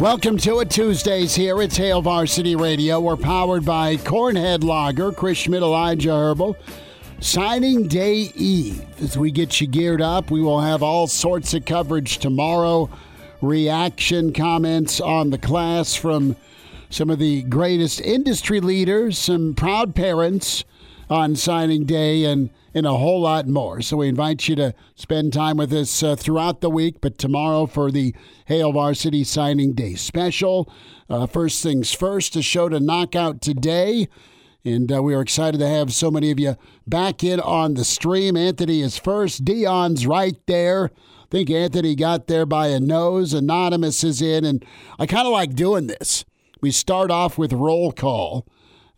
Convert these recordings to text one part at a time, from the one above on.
Welcome to it Tuesdays here. at Hail Varsity Radio. We're powered by Cornhead Lager, Chris Schmidt, Elijah Herbel. Signing Day Eve. As we get you geared up, we will have all sorts of coverage tomorrow. Reaction comments on the class from some of the greatest industry leaders, some proud parents on signing day, and and a whole lot more. So we invite you to spend time with us uh, throughout the week, but tomorrow for the Hail Varsity Signing Day special. Uh, first things first, a show to knock out today. And uh, we are excited to have so many of you back in on the stream. Anthony is first. Dion's right there. I think Anthony got there by a nose. Anonymous is in. And I kind of like doing this. We start off with roll call.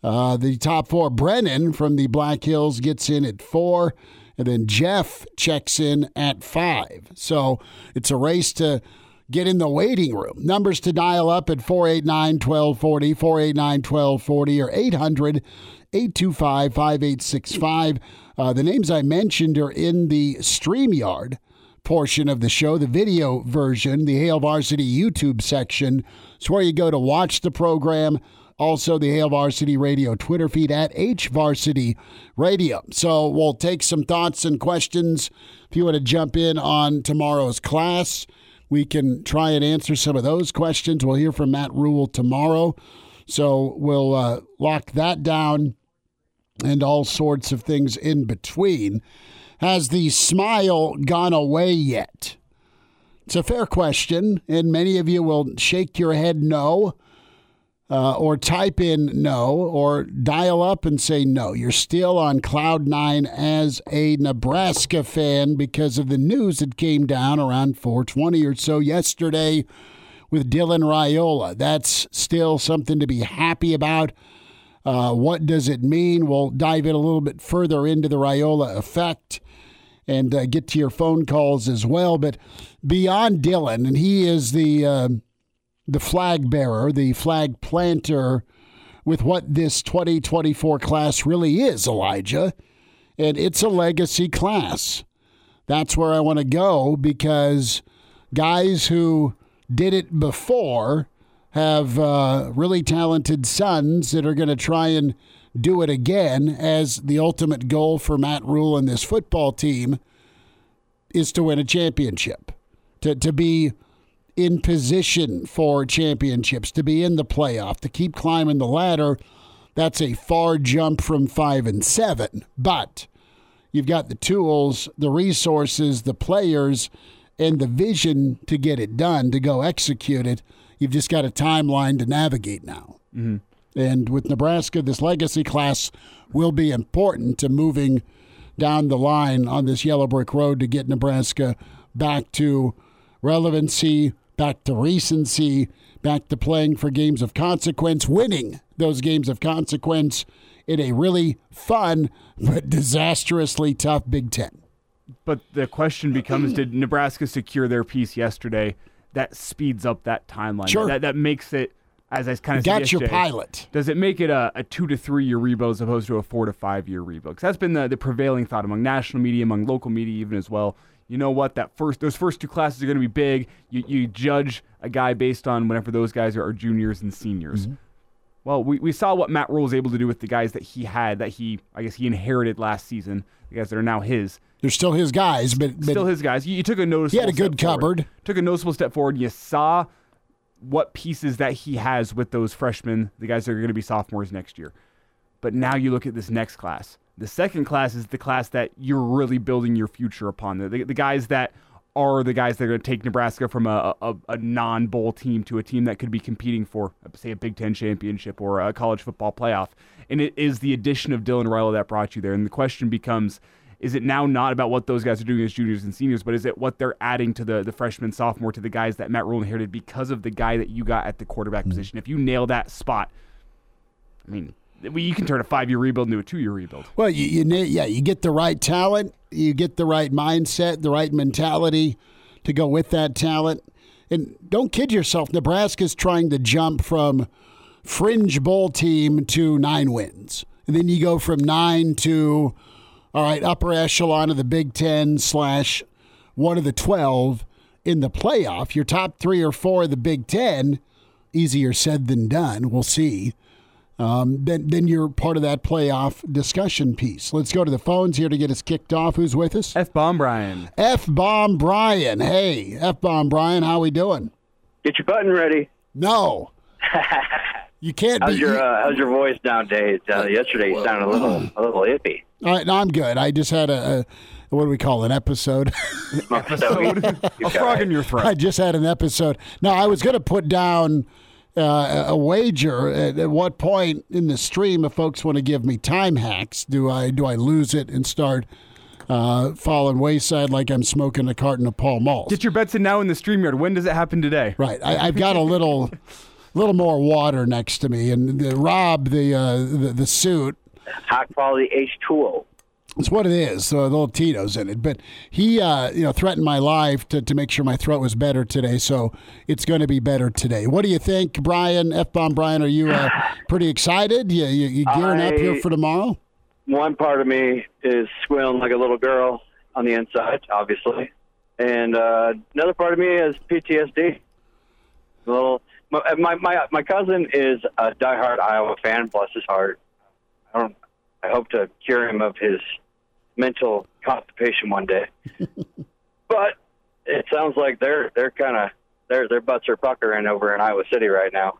Uh, the top four, Brennan from the Black Hills gets in at four, and then Jeff checks in at five. So it's a race to get in the waiting room. Numbers to dial up at 489 1240, 489 1240, or 800 825 5865. Uh, the names I mentioned are in the StreamYard portion of the show, the video version, the Hail Varsity YouTube section. It's where you go to watch the program also, the Hail Varsity Radio Twitter feed at HVarsity Radio. So we'll take some thoughts and questions. If you want to jump in on tomorrow's class, we can try and answer some of those questions. We'll hear from Matt Rhule tomorrow. So we'll uh, lock that down and all sorts of things in between. Has the smile gone away yet? It's a fair question, and many of you will shake your head no uh, or type in no or dial up and say no. You're still on cloud nine as a Nebraska fan because of the news that came down around 420 or so yesterday with Dylan Raiola. That's still something to be happy about. Uh, what does it mean? We'll dive in a little bit further into the Raiola effect and uh, get to your phone calls as well. But beyond Dylan, and he is the uh, the flag bearer, the flag planter, with what this 2024 class really is, Elijah. And it's a legacy class. That's where I want to go because guys who did it before have uh, really talented sons that are going to try and do it again as the ultimate goal for Matt Rhule and this football team is to win a championship, to, to be in position for championships, to be in the playoff, to keep climbing the ladder. That's a far jump from five and seven. But you've got the tools, the resources, the players, and the vision to get it done, to go execute it. You've just got a timeline to navigate now. Mm-hmm. And with Nebraska, this legacy class will be important to moving down the line on this yellow brick road to get Nebraska back to relevancy, back to recency, back to playing for games of consequence, winning those games of consequence in a really fun but disastrously tough Big Ten. But the question becomes did Nebraska secure their piece yesterday? That speeds up that timeline. Sure. That, that makes it, as I kind of got your pilot. Does it make it a, a two to three year rebuild as opposed to a four to five year rebuild? Because that's been the, the prevailing thought among national media, among local media, even as well you know what that first those first two classes are going to be big. You, you judge a guy based on whenever those guys are, are juniors and seniors. Mm-hmm. Well, we, we saw what Matt Rhule was able to do with the guys that he had that he I guess he inherited last season. The guys that are now his. They're still his guys, but, but still his guys. You, you, took a noticeable. He had a good cupboard. Forward. Took a noticeable step forward. You saw what pieces that he has with those freshmen, the guys that are going to be sophomores next year. But now you look at this next class. The second class is the class that you're really building your future upon. The, the, the guys that are the guys that are going to take Nebraska from a, a, a non bowl team to a team that could be competing for, say, a Big Ten championship or a college football playoff. And it is the addition of Dylan Raiola that brought you there. And the question becomes is it now not about what those guys are doing as juniors and seniors, but is it what they're adding to the, the freshman, sophomore, to the guys that Matt Rhule inherited because of the guy that you got at the quarterback mm-hmm. position? If you nail that spot, I mean, you can turn a five year rebuild into a two year rebuild. Well, you, you yeah, you get the right talent, you get the right mindset, the right mentality to go with that talent. And don't kid yourself, Nebraska's trying to jump from fringe bowl team to nine wins. And then you go from nine to, all right, upper echelon of the Big Ten slash one of the 12 in the playoff. Your top three or four of the Big Ten, easier said than done. We'll see um, then then you're part of that playoff discussion piece. Let's go to the phones here to get us kicked off. Who's with us? F bomb Brian. F bomb Brian. Hey, F bomb Brian. How we doing? Get your button ready. No. you can't. How's be, your uh, How's your voice nowadays? Uh, yesterday you sounded a little a little iffy. All right, no, I'm good. I just had a, a what do we call an episode? episode. a frog in your throat. I just had an episode. Now I was going to put down uh, a wager. At, at, what point in the stream, if folks want to give me time hacks, do I do I lose it and start uh, falling wayside like I'm smoking a carton of Pall Mall? Get your bets in now in the StreamYard. When does it happen today? Right. I, have got a little little more water next to me, and the, Rob the, uh, the the suit. High quality H2O. It's what it is. So the little Tito's in it. But he, uh, you know, threatened my life to, to make sure my throat was better today. So it's going to be better today. What do you think, Brian? F bomb Brian, are you uh, pretty excited? You, you, you gearing I, up here for tomorrow? One part of me is squealing like a little girl on the inside, obviously, and uh, another part of me is PTSD. A little. My, my my cousin is a diehard Iowa fan. Bless his heart. I don't. I hope to cure him of his mental constipation one day. but it sounds like they're they're kind of their their butts are puckering over in Iowa City right now.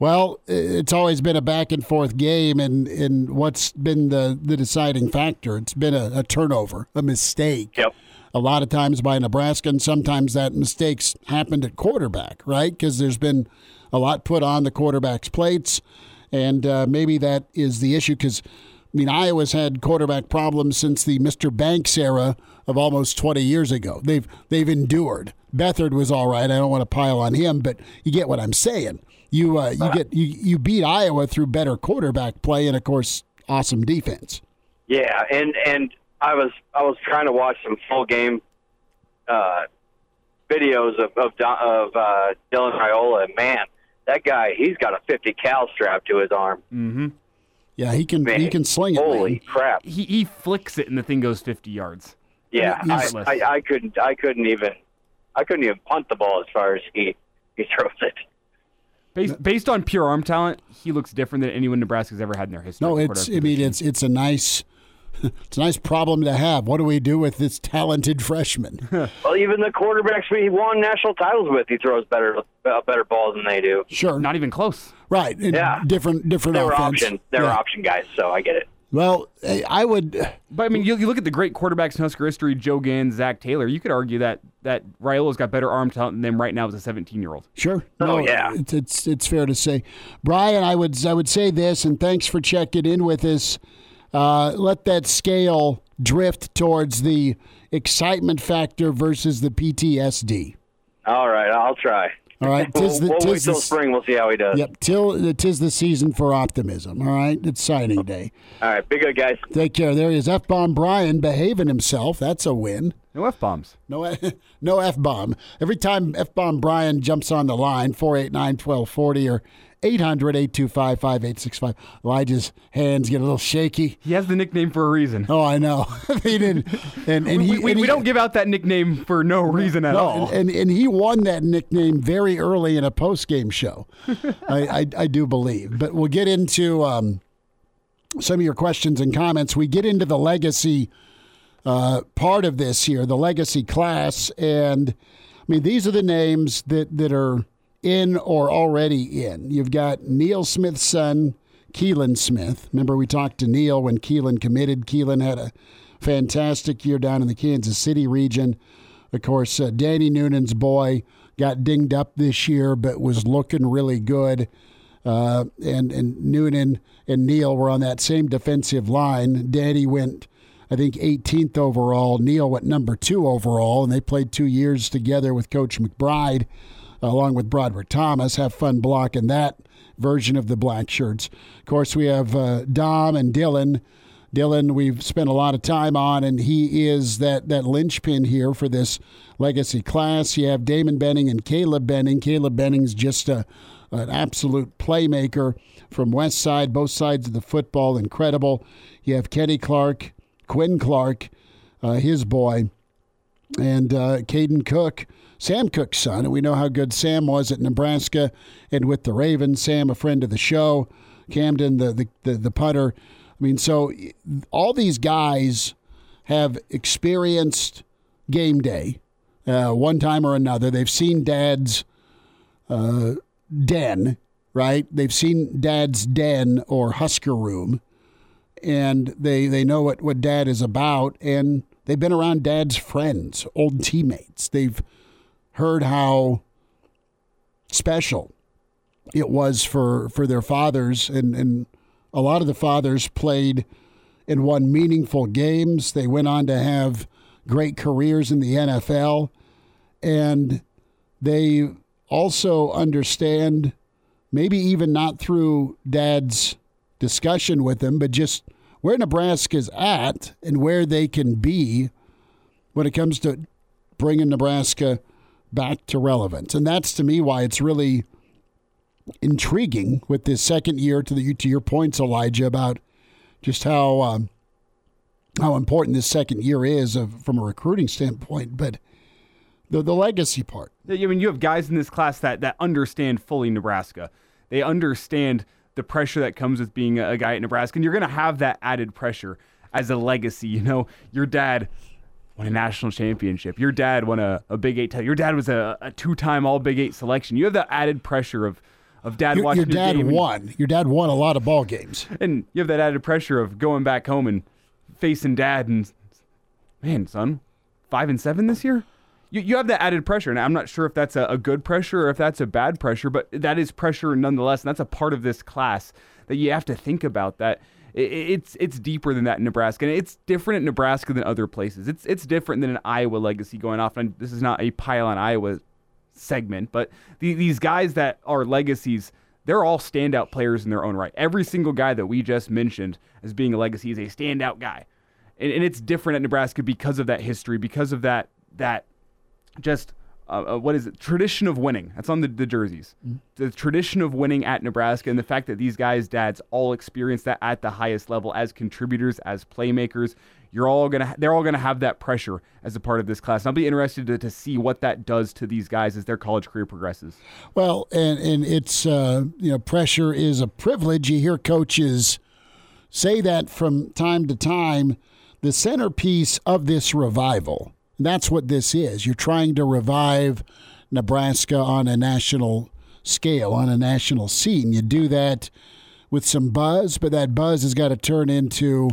Well, it's always been a back and forth game, and, and what's been the, the deciding factor? It's been a, a turnover, a mistake. Yep. A lot of times by Nebraska, and sometimes that mistakes happened at quarterback, right? Because there's been a lot put on the quarterback's plates, and uh, maybe that is the issue. Because I mean, Iowa's had quarterback problems since the Mr. Banks era of almost 20 years ago. They've they've endured. Beathard was all right. I don't want to pile on him, but you get what I'm saying. You uh, you get you, you beat Iowa through better quarterback play and of course awesome defense. Yeah, and and I was I was trying to watch some full game uh, videos of of, of uh, Dylan Raiola. And man, that guy he's got a 50 cal strapped to his arm. Mm-hmm. Yeah, he can man, he can sling it. Holy man. crap! He he flicks it and the thing goes fifty yards. Yeah, I, I, I couldn't I couldn't even I couldn't even punt the ball as far as he he throws it. Based, based on pure arm talent, he looks different than anyone Nebraska's ever had in their history. No, it's I mean it's it's a nice it's a nice problem to have. What do we do with this talented freshman? well, even the quarterbacks we won national titles with, he throws better uh, better balls than they do. Sure, not even close. Right. yeah. Different different. They were offense. option. They yeah. option guys, so I get it. Well, I would. But I mean, you, you, look at the great quarterbacks in Husker history: Joe Ganz, Zac Taylor. You could argue that that Raiola has got better arm talent than them right now as a 17 year old. Sure. Oh, no, oh yeah. It's, it's it's fair to say, Brian. I would I would say this, and thanks for checking in with us. Uh, let that scale drift towards the excitement factor versus the PTSD. All right, I'll try. All right, tis the, we'll, we'll wait till spring. We'll see how he does. Yep, till tis the season for optimism. All right, it's signing day. All right, big good guys. Take care. There he is, F bomb Brian behaving himself. That's a win. No f bombs. No, no f bomb. Every time f bomb Brian jumps on the line, four eight nine twelve forty or 800 825 5865. Elijah's hands get a little shaky. He has the nickname for a reason. Oh, I know. he didn't. And, and we, he, we, and we don't give out that nickname for no reason at no, all. And, and he won that nickname very early in a post game show. I, I, I, do believe. But we'll get into um, some of your questions and comments. We get into the legacy uh, part of this here, the legacy class. And I mean, these are the names that, that are in or already in. You've got Neil Smith's son, Keelan Smith. Remember, we talked to Neil when Keelan committed. Keelan had a fantastic year down in the Kansas City region. Of course, uh, Danny Noonan's boy got dinged up this year, but was looking really good. Uh, and and Noonan and Neil were on that same defensive line. Danny went, I think, 18th overall. Neil went number two overall, and they played two years together with Coach McBride, along with Broderick Thomas. Have fun blocking that version of the black shirts. Of course, we have uh, Dom and Dylan. Dylan, we've spent a lot of time on, and he is that that linchpin here for this legacy class. You have Damon Benning and Caleb Benning. Caleb Benning's just a an absolute playmaker from West Side, both sides of the football, incredible. You have Kenny Clark, Quinn Clark, uh, his boy, and uh, Camden Koch, Sam Koch's son. And we know how good Sam was at Nebraska and with the Ravens. Sam, a friend of the show. Camden, the, the, the, the putter. I mean, so all these guys have experienced game day uh, one time or another. They've seen dad's uh, den, right? They've seen dad's den or Husker room, and they they know what what dad is about, and they've been around dad's friends, old teammates. They've heard how special it was for for their fathers, and and a lot of the fathers played and won meaningful games. They went on to have great careers in the NFL, and they also understand, maybe even not through dad's discussion with them, but just where Nebraska's at and where they can be when it comes to bringing Nebraska back to relevance. And that's to me why it's really intriguing with this second year to the to your points, Elijah, about just how um, how important this second year is of, from a recruiting standpoint. But the the legacy part. I mean, you have guys in this class that that understand fully Nebraska. They understand the pressure that comes with being a, guy at Nebraska, and you're going to have that added pressure as a legacy. You know, your dad won a national championship. Your dad won a, a Big Eight title. Your dad was a, a two time All Big Eight selection. You have that added pressure of of dad your, watching your dad game won. Your dad won a lot of ball games, and you have that added pressure of going back home and facing dad and man, son, five and seven this year you, you have that added pressure. And I'm not sure if that's a, a good pressure or if that's a bad pressure, but that is pressure nonetheless. And that's a part of this class that you have to think about that. it's it's deeper than that in Nebraska, and it's different in Nebraska than other places. It's it's different than an Iowa legacy going off. And this is not a pile on Iowa segment, but the, these guys that are legacies, they're all standout players in their own right. Every single guy that we just mentioned as being a legacy is a standout guy, and, and it's different at Nebraska because of that history, because of that that just uh, uh, what is it? Tradition of winning. That's on the, the jerseys. Mm-hmm. The tradition of winning at Nebraska, and the fact that these guys' dads all experience that at the highest level as contributors, as playmakers. You're all gonna. They're all gonna have that pressure as a part of this class. And I'll be interested to, to see what that does to these guys as their college career progresses. Well, and and it's uh, you know pressure is a privilege. You hear coaches say that from time to time. The centerpiece of this revival that's what this is. You're trying to revive Nebraska on a national scale, on a national scene. You do that with some buzz, but that buzz has got to turn into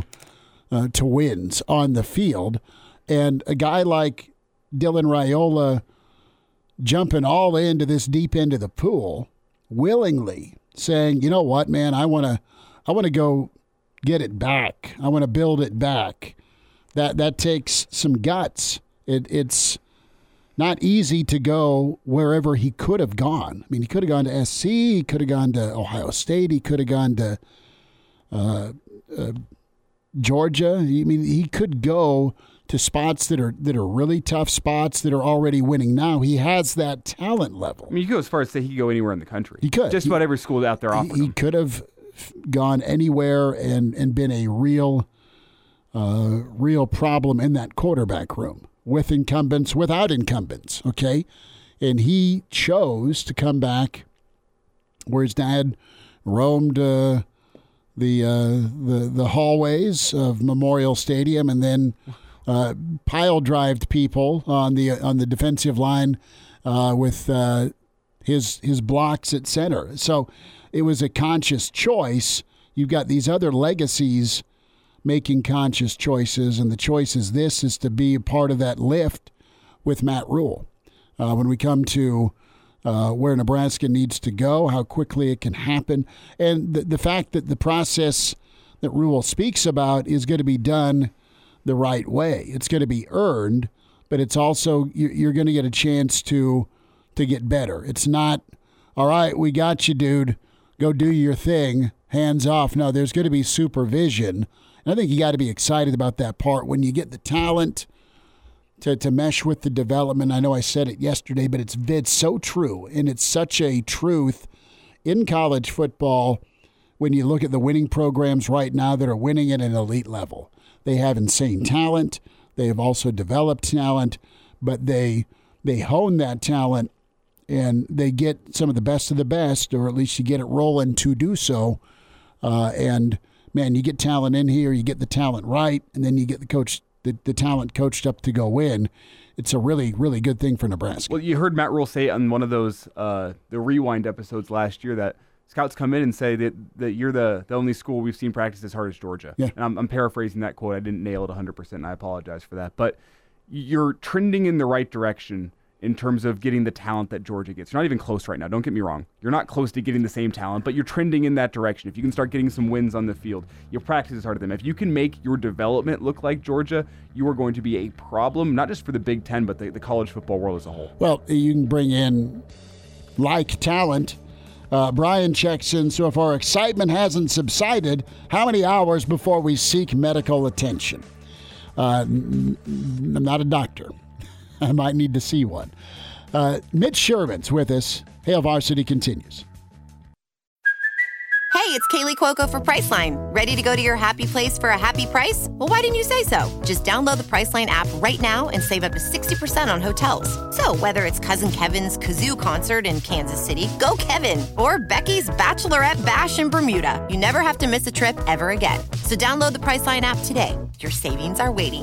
uh, to wins on the field. And a guy like Dylan Raiola jumping all into this deep end of the pool willingly saying, "You know what, man? I want to I want to go get it back. I want to build it back." That that takes some guts. It, it's not easy to go wherever he could have gone. I mean, he could have gone to SC, he could have gone to Ohio State, he could have gone to uh, uh, Georgia. I mean, he could go to spots that are that are really tough spots that are already winning now. He has that talent level. I mean, you go as far as say he could go anywhere in the country. He could. Just he, about every school out there offering. He, he could have gone anywhere and and been a real, uh, real problem in that quarterback room with incumbents, without incumbents, okay? And he chose to come back where his dad roamed uh, the, uh, the, the hallways of Memorial Stadium and then uh, pile drived people on the, on the defensive line uh, with uh, his, his blocks at center. So it was a conscious choice you've got these other legacies making conscious choices, and the choice is this: is to be a part of that lift with Matt Rhule. Uh, when we come to uh, where Nebraska needs to go, how quickly it can happen, and the, the fact that the process that Rhule speaks about is going to be done the right way. It's going to be earned, but it's also you're going to get a chance to to get better. It's not all right. We got you, dude. Go do your thing. Hands off. No, there's going to be supervision, and I think you got to be excited about that part when you get the talent to, to mesh with the development. I know I said it yesterday, but it's it's so true, and it's such a truth in college football when you look at the winning programs right now that are winning at an elite level. They have insane talent. They have also developed talent, but they they hone that talent and they get some of the best of the best, or at least you get it rolling to do so. Uh, and man, you get talent in here, you get the talent right, and then you get the coach the, the talent coached up to go win. It's a really, really good thing for Nebraska. Well, you heard Matt Rhule say on one of those uh, the rewind episodes last year that scouts come in and say that, that you're the, the only school we've seen practice as hard as Georgia. Yeah. And I'm, I'm paraphrasing that quote. I didn't nail it 100%, and I apologize for that. But you're trending in the right direction in terms of getting the talent that Georgia gets. You're not even close right now. Don't get me wrong. You're not close to getting the same talent, but you're trending in that direction. If you can start getting some wins on the field, your practice harder than them. If you can make your development look like Georgia, you are going to be a problem, not just for the Big Ten, but the, the college football world as a whole. Well, you can bring in like talent. Uh, Brian checks in. So, if our excitement hasn't subsided, how many hours before we seek medical attention? Uh, I'm not a doctor. I might need to see one. Uh, Mitch Sherman's with us. Hail Varsity continues. Hey, it's Kaley Cuoco for Priceline. Ready to go to your happy place for a happy price? Well, why didn't you say so? Just download the Priceline app right now and save up to 60% on hotels. So, whether it's Cousin Kevin's Kazoo concert in Kansas City, go Kevin, or Becky's Bachelorette Bash in Bermuda, you never have to miss a trip ever again. So, download the Priceline app today. Your savings are waiting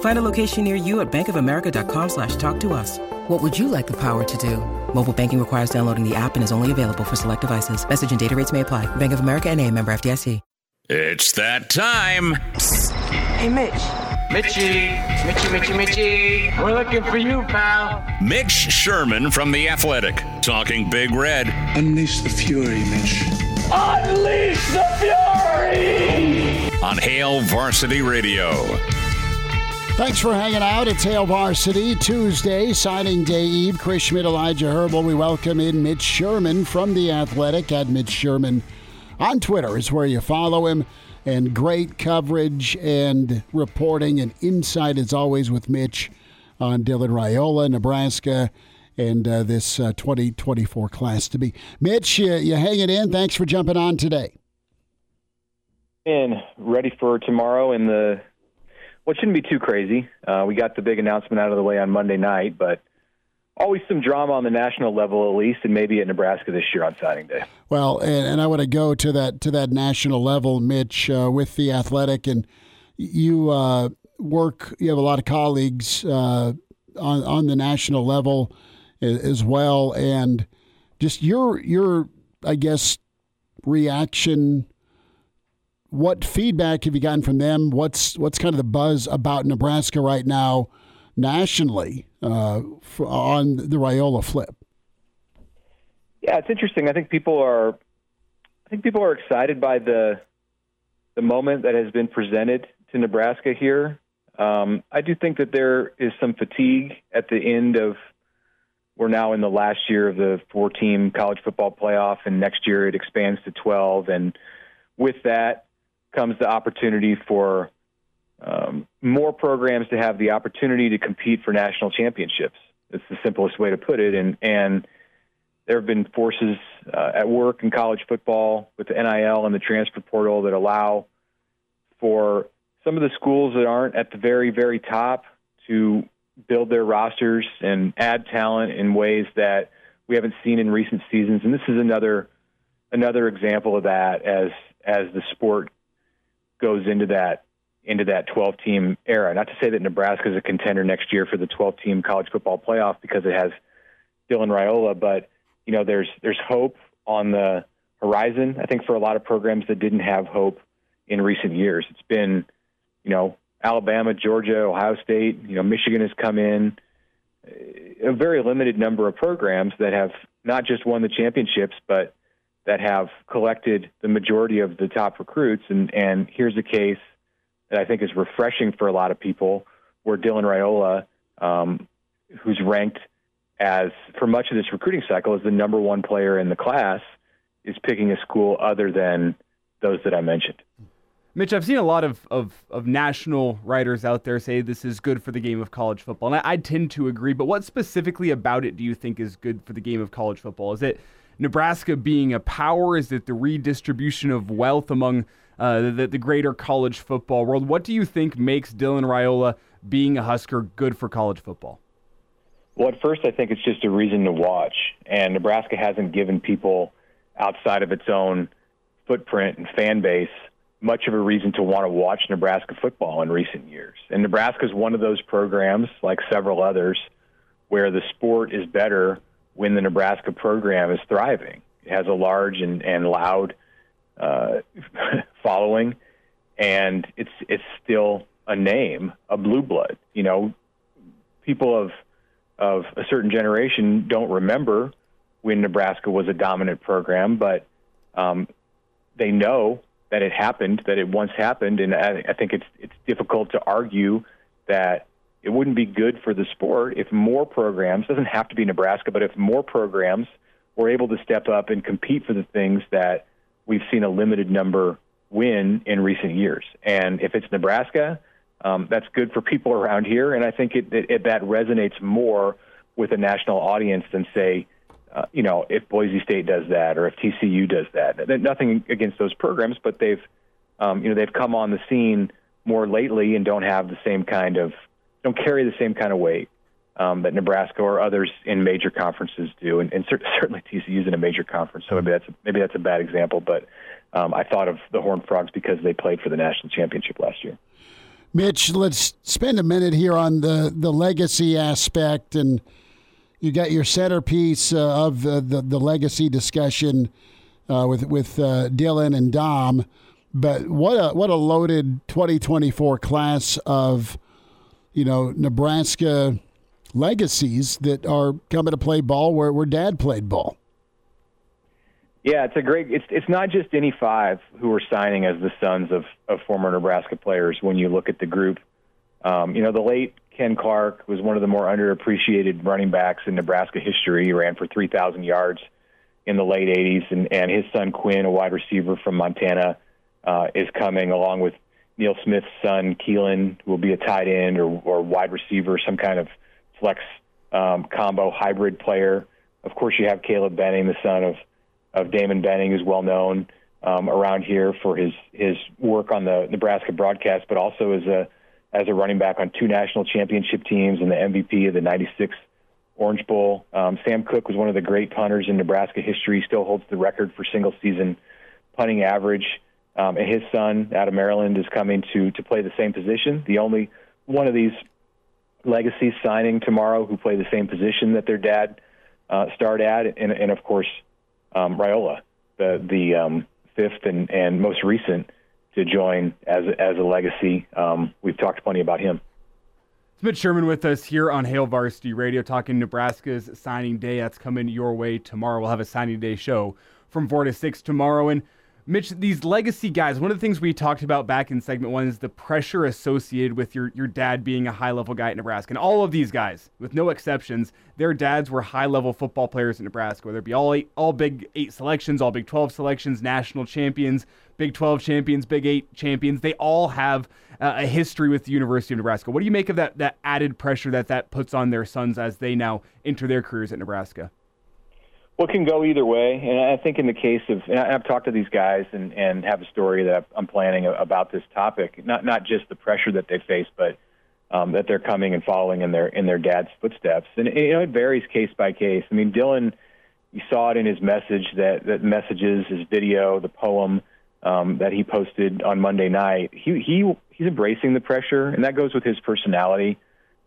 Find a location near you at bankofamerica.com slash talk to us. What would you like the power to do? Mobile banking requires downloading the app and is only available for select devices. Message and data rates may apply. Bank of America and a member FDIC. It's that time. Hey, Mitch. Mitchy, Mitchy, Mitchy, Mitchy. We're looking for you, pal. Mitch Sherman from The Athletic, talking Big Red. Unleash the fury, Mitch. Unleash the fury! On Hail Varsity Radio. Thanks for hanging out. at Hail Varsity Tuesday, signing day eve. Chris Schmidt, Elijah Herbel. We welcome in Mitch Sherman from The Athletic at Mitch Sherman on Twitter is where you follow him. And great coverage and reporting and insight as always with Mitch on Dylan Raiola, Nebraska, and uh, this uh, 2024 class to be. Mitch, you, you hang it in. Thanks for jumping on today. And ready for tomorrow and the well, it shouldn't be too crazy. Uh, we got the big announcement out of the way on Monday night, but always some drama on the national level, at least, and maybe at Nebraska this year on signing day. Well, and, and I want to go to that to that national level, Mitch, uh, with the athletic, and you uh, work. You have a lot of colleagues uh, on on the national level as well, and just your your I guess reaction what feedback have you gotten from them? What's what's kind of the buzz about Nebraska right now, nationally, uh, for, on the Raiola flip? Yeah, it's interesting. I think people are, I think people are excited by the, the moment that has been presented to Nebraska here. Um, I do think that there is some fatigue at the end of. We're now in the last year of the four-team college football playoff, and next year it expands to twelve. And with that, comes the opportunity for um, more programs to have the opportunity to compete for national championships. It's the simplest way to put it. And and there have been forces uh, at work in college football with the NIL and the transfer portal that allow for some of the schools that aren't at the very, very top to build their rosters and add talent in ways that we haven't seen in recent seasons. And this is another another example of that as as the sport goes into that into that 12 team era. Not to say that Nebraska is a contender next year for the 12 team college football playoff because it has Dylan Raiola, but you know there's there's hope on the horizon. I think for a lot of programs that didn't have hope in recent years, it's been you know Alabama, Georgia, Ohio State, you know Michigan has come in. A very limited number of programs that have not just won the championships, but that have collected the majority of the top recruits. And, and here's a case that I think is refreshing for a lot of people where Dylan Raiola, um, who's ranked as, for much of this recruiting cycle, as the number one player in the class, is picking a school other than those that I mentioned. Mitch, I've seen a lot of, of, of, national writers out there say this is good for the game of college football. And I, I tend to agree, but what specifically about it do you think is good for the game of college football? Is it Nebraska being a power? Is it the redistribution of wealth among uh, the, the greater college football world? What do you think makes Dylan Raiola being a Husker good for college football? Well, at first, I think it's just a reason to watch. And Nebraska hasn't given people outside of its own footprint and fan base much of a reason to want to watch Nebraska football in recent years. And Nebraska is one of those programs, like several others, where the sport is better when the Nebraska program is thriving. It has a large and, and loud uh, following, and it's it's still a name, a blue blood. You know, people of of a certain generation don't remember when Nebraska was a dominant program, but um, they know that it happened, that it once happened, and I, I think it's it's difficult to argue that it wouldn't be good for the sport if more programs doesn't have to be Nebraska, but if more programs were able to step up and compete for the things that we've seen a limited number win in recent years. And if it's Nebraska, um, that's good for people around here, and I think it, it, it, that resonates more with a national audience than say, uh, you know, if Boise State does that or if TCU does that. Nothing against those programs, but they've, um, you know, they've come on the scene more lately and don't have the same kind of don't carry the same kind of weight um, that Nebraska or others in major conferences do, and, and certainly TCU is in a major conference, so maybe that's a, maybe that's a bad example. But um, I thought of the Horned Frogs because they played for the national championship last year. Mitch, let's spend a minute here on the the legacy aspect, and you got your centerpiece uh, of the, the, the legacy discussion uh, with with uh, Dylan and Dom. But what a what a loaded 2024 class of you know, Nebraska legacies that are coming to play ball where, where dad played ball. Yeah, it's a great. It's it's not just any five who are signing as the sons of of former Nebraska players. When you look at the group, um, you know the late Ken Clark was one of the more underappreciated running backs in Nebraska history. He ran for three thousand yards in the late '80s, and and his son Quinn, a wide receiver from Montana, uh, is coming along with Neil Smith's son, Keelan, will be a tight end or, or wide receiver, some kind of flex um, combo hybrid player. Of course, you have Caleb Benning, the son of, of Damon Benning, who's well known um, around here for his, his work on the Nebraska broadcast, but also as a as a running back on two national championship teams and the MVP of the '96 Orange Bowl. Um, Sam Koch was one of the great punters in Nebraska history. Still holds the record for single season punting average. Um, and his son out of Maryland is coming to to play the same position. The only one of these legacies signing tomorrow who play the same position that their dad uh, started at, and, and of course um, the the um, fifth and, and most recent to join as as a legacy. Um, we've talked plenty about him. It's Mitch Sherman with us here on Hail Varsity Radio, talking Nebraska's signing day. That's coming your way tomorrow. We'll have a signing day show from four to six tomorrow, and Mitch, these legacy guys, one of the things we talked about back in segment one is the pressure associated with your, your dad being a high level guy at Nebraska. And all of these guys, with no exceptions, their dads were high level football players in Nebraska, whether it be all eight, all Big Eight selections, all Big 12 selections, national champions, Big 12 champions, Big Eight champions. They all have uh, a history with the University of Nebraska. What do you make of that, that added pressure that that puts on their sons as they now enter their careers at Nebraska? Well, it can go either way, and I think in the case of, and I've talked to these guys and, and have a story that I'm planning about this topic. Not not just the pressure that they face, but um, that they're coming and following in their in their dad's footsteps, and you know it varies case by case. I mean, Dylan, you saw it in his message that that messages, his video, the poem um, that he posted on Monday night. He he he's embracing the pressure, and that goes with his personality.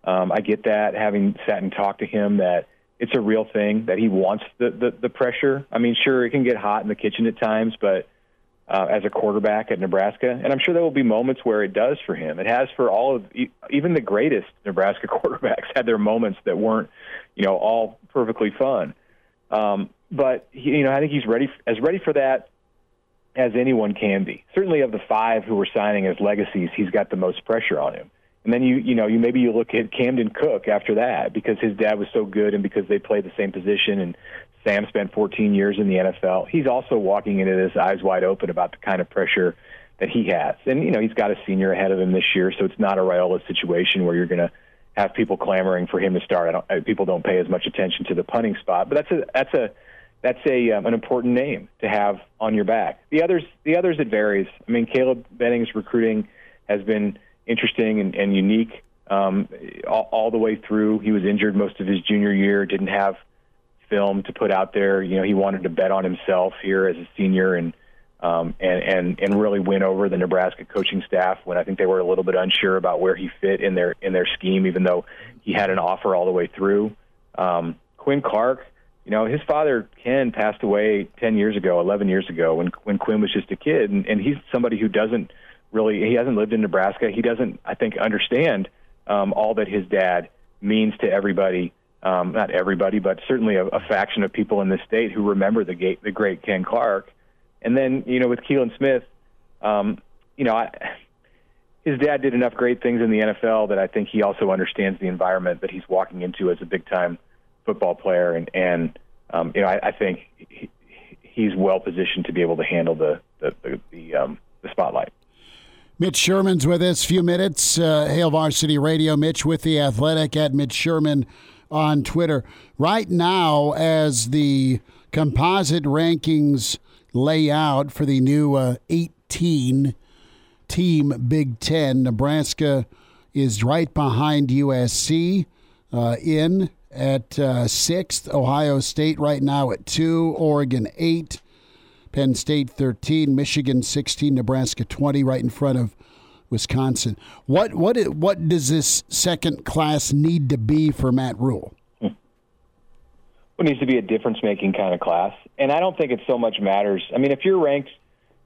Um, I get that, having sat and talked to him, that it's a real thing that he wants the, the, the pressure. I mean, sure, it can get hot in the kitchen at times, but uh, as a quarterback at Nebraska, and I'm sure there will be moments where it does for him. It has for all of even the greatest Nebraska quarterbacks had their moments that weren't, you know, all perfectly fun. Um, but he, you know, I think he's ready as ready for that as anyone can be. Certainly, of the five who were signing as legacies, he's got the most pressure on him. And then you you know you maybe you look at Camden Koch after that because his dad was so good and because they played the same position and Sam spent 14 years in the NFL. He's also walking into this eyes wide open about the kind of pressure that he has. And you know he's got a senior ahead of him this year, so it's not a Raiola situation where you're going to have people clamoring for him to start. I don't, I, people don't pay as much attention to the punting spot, but that's a that's a that's a um, an important name to have on your back. The others the others it varies. I mean Caleb Benning's recruiting has been interesting and, and unique um, all, all the way through. He was injured most of his junior year, didn't have film to put out there. You know, he wanted to bet on himself here as a senior and um, and and and really win over the Nebraska coaching staff when I think they were a little bit unsure about where he fit in their in their scheme, even though he had an offer all the way through. Um, Quinn Clark, you know, his father Ken passed away ten years ago, eleven years ago, when when Quinn was just a kid, and, and he's somebody who doesn't really he hasn't lived in Nebraska. He doesn't, I think, understand um, all that his dad means to everybody. Um, not everybody, but certainly a, a faction of people in the state who remember the, gate, the great Ken Clark. And then, you know, with Keelan Smith, um, you know, I, his dad did enough great things in the NFL that I think he also understands the environment that he's walking into as a big time football player. And, and um, you know, I, I think he, he's well positioned to be able to handle the, the, the, the, um, the spotlight. Mitch Sherman's with us. Few minutes. Uh, Hail Varsity Radio. Mitch with the Athletic at Mitch Sherman on Twitter. Right now, as the composite rankings lay out for the new uh, 18 team Big Ten, Nebraska is right behind USC uh, in at uh, sixth. Ohio State right now at two. Oregon eight. Penn State 13, Michigan 16, Nebraska 20, right in front of Wisconsin. What what what does this second class need to be for Matt Rhule? It needs to be a difference making kind of class, and I don't think it so much matters. I mean, if you're ranked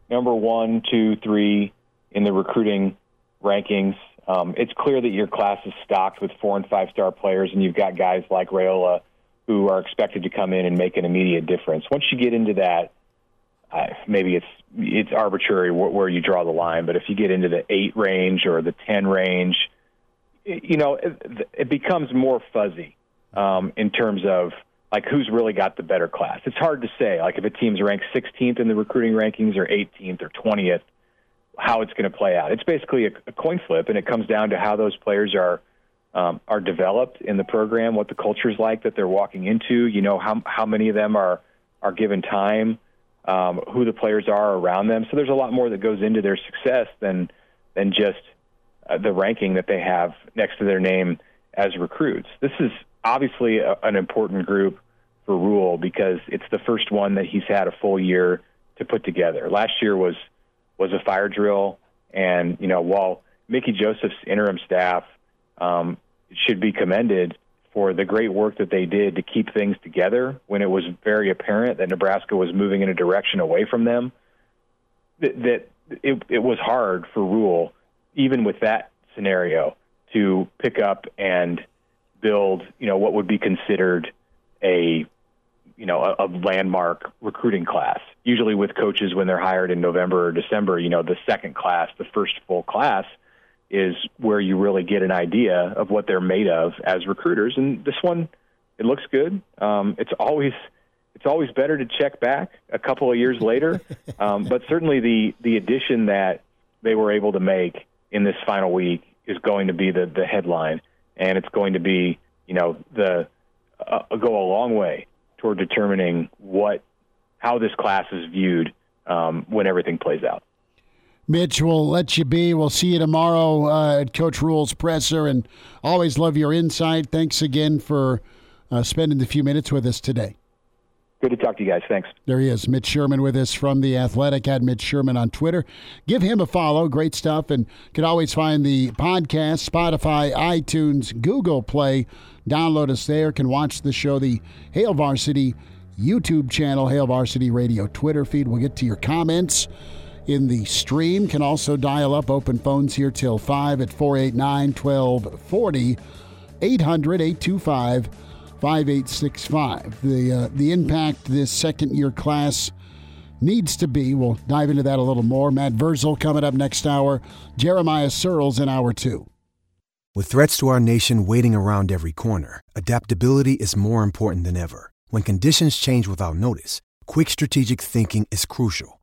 number one, two, three in the recruiting rankings, um, it's clear that your class is stocked with four and five star players, and you've got guys like Raiola who are expected to come in and make an immediate difference. Once you get into that uh, maybe it's it's arbitrary wh- where you draw the line, but if you get into the eight range or the ten range, you know, it, it becomes more fuzzy um, in terms of like who's really got the better class. It's hard to say. Like if a team's ranked 16th in the recruiting rankings or 18th or 20th, how it's going to play out. It's basically a, a coin flip, and it comes down to how those players are um, are developed in the program, what the culture is like that they're walking into. You know, how how many of them are are given time um, who the players are around them. So there's a lot more that goes into their success than than just uh, the ranking that they have next to their name as recruits. This is obviously a, an important group for Rhule because it's the first one that he's had a full year to put together. Last year was was a fire drill, and you know while Mickey Joseph's interim staff um, should be commended for the great work that they did to keep things together when it was very apparent that Nebraska was moving in a direction away from them. That, that it, it was hard for Rhule, even with that scenario, to pick up and build, you know, what would be considered a, you know, a, a landmark recruiting class. Usually, with coaches when they're hired in November or December, you know, the second class, the first full class is where you really get an idea of what they're made of as recruiters. And this one, it looks good. Um, it's always it's always better to check back a couple of years later, um, but certainly the the addition that they were able to make in this final week is going to be the the headline, and it's going to be you know the uh, go a long way toward determining what how this class is viewed um, when everything plays out. Mitch, we'll let you be. We'll see you tomorrow uh, at Coach Rhule's presser, and always love your insight. Thanks again for uh, spending the few minutes with us today. Good to talk to you guys. Thanks. There he is, Mitch Sherman with us from The Athletic. At Mitch Sherman on Twitter. Give him a follow. Great stuff. And you can always find the podcast, Spotify, iTunes, Google Play. Download us there. Can watch the show, the Hail Varsity YouTube channel, Hail Varsity Radio Twitter feed. We'll get to your comments in the stream. Can also dial up open phones here till 5 at 489 1240, 800 825 5865. The, uh, the impact this second year class needs to be. We'll dive into that a little more. Matt Vrzal coming up next hour. Jeremiah Sirles in hour two. With threats to our nation waiting around every corner, adaptability is more important than ever. When conditions change without notice, quick strategic thinking is crucial.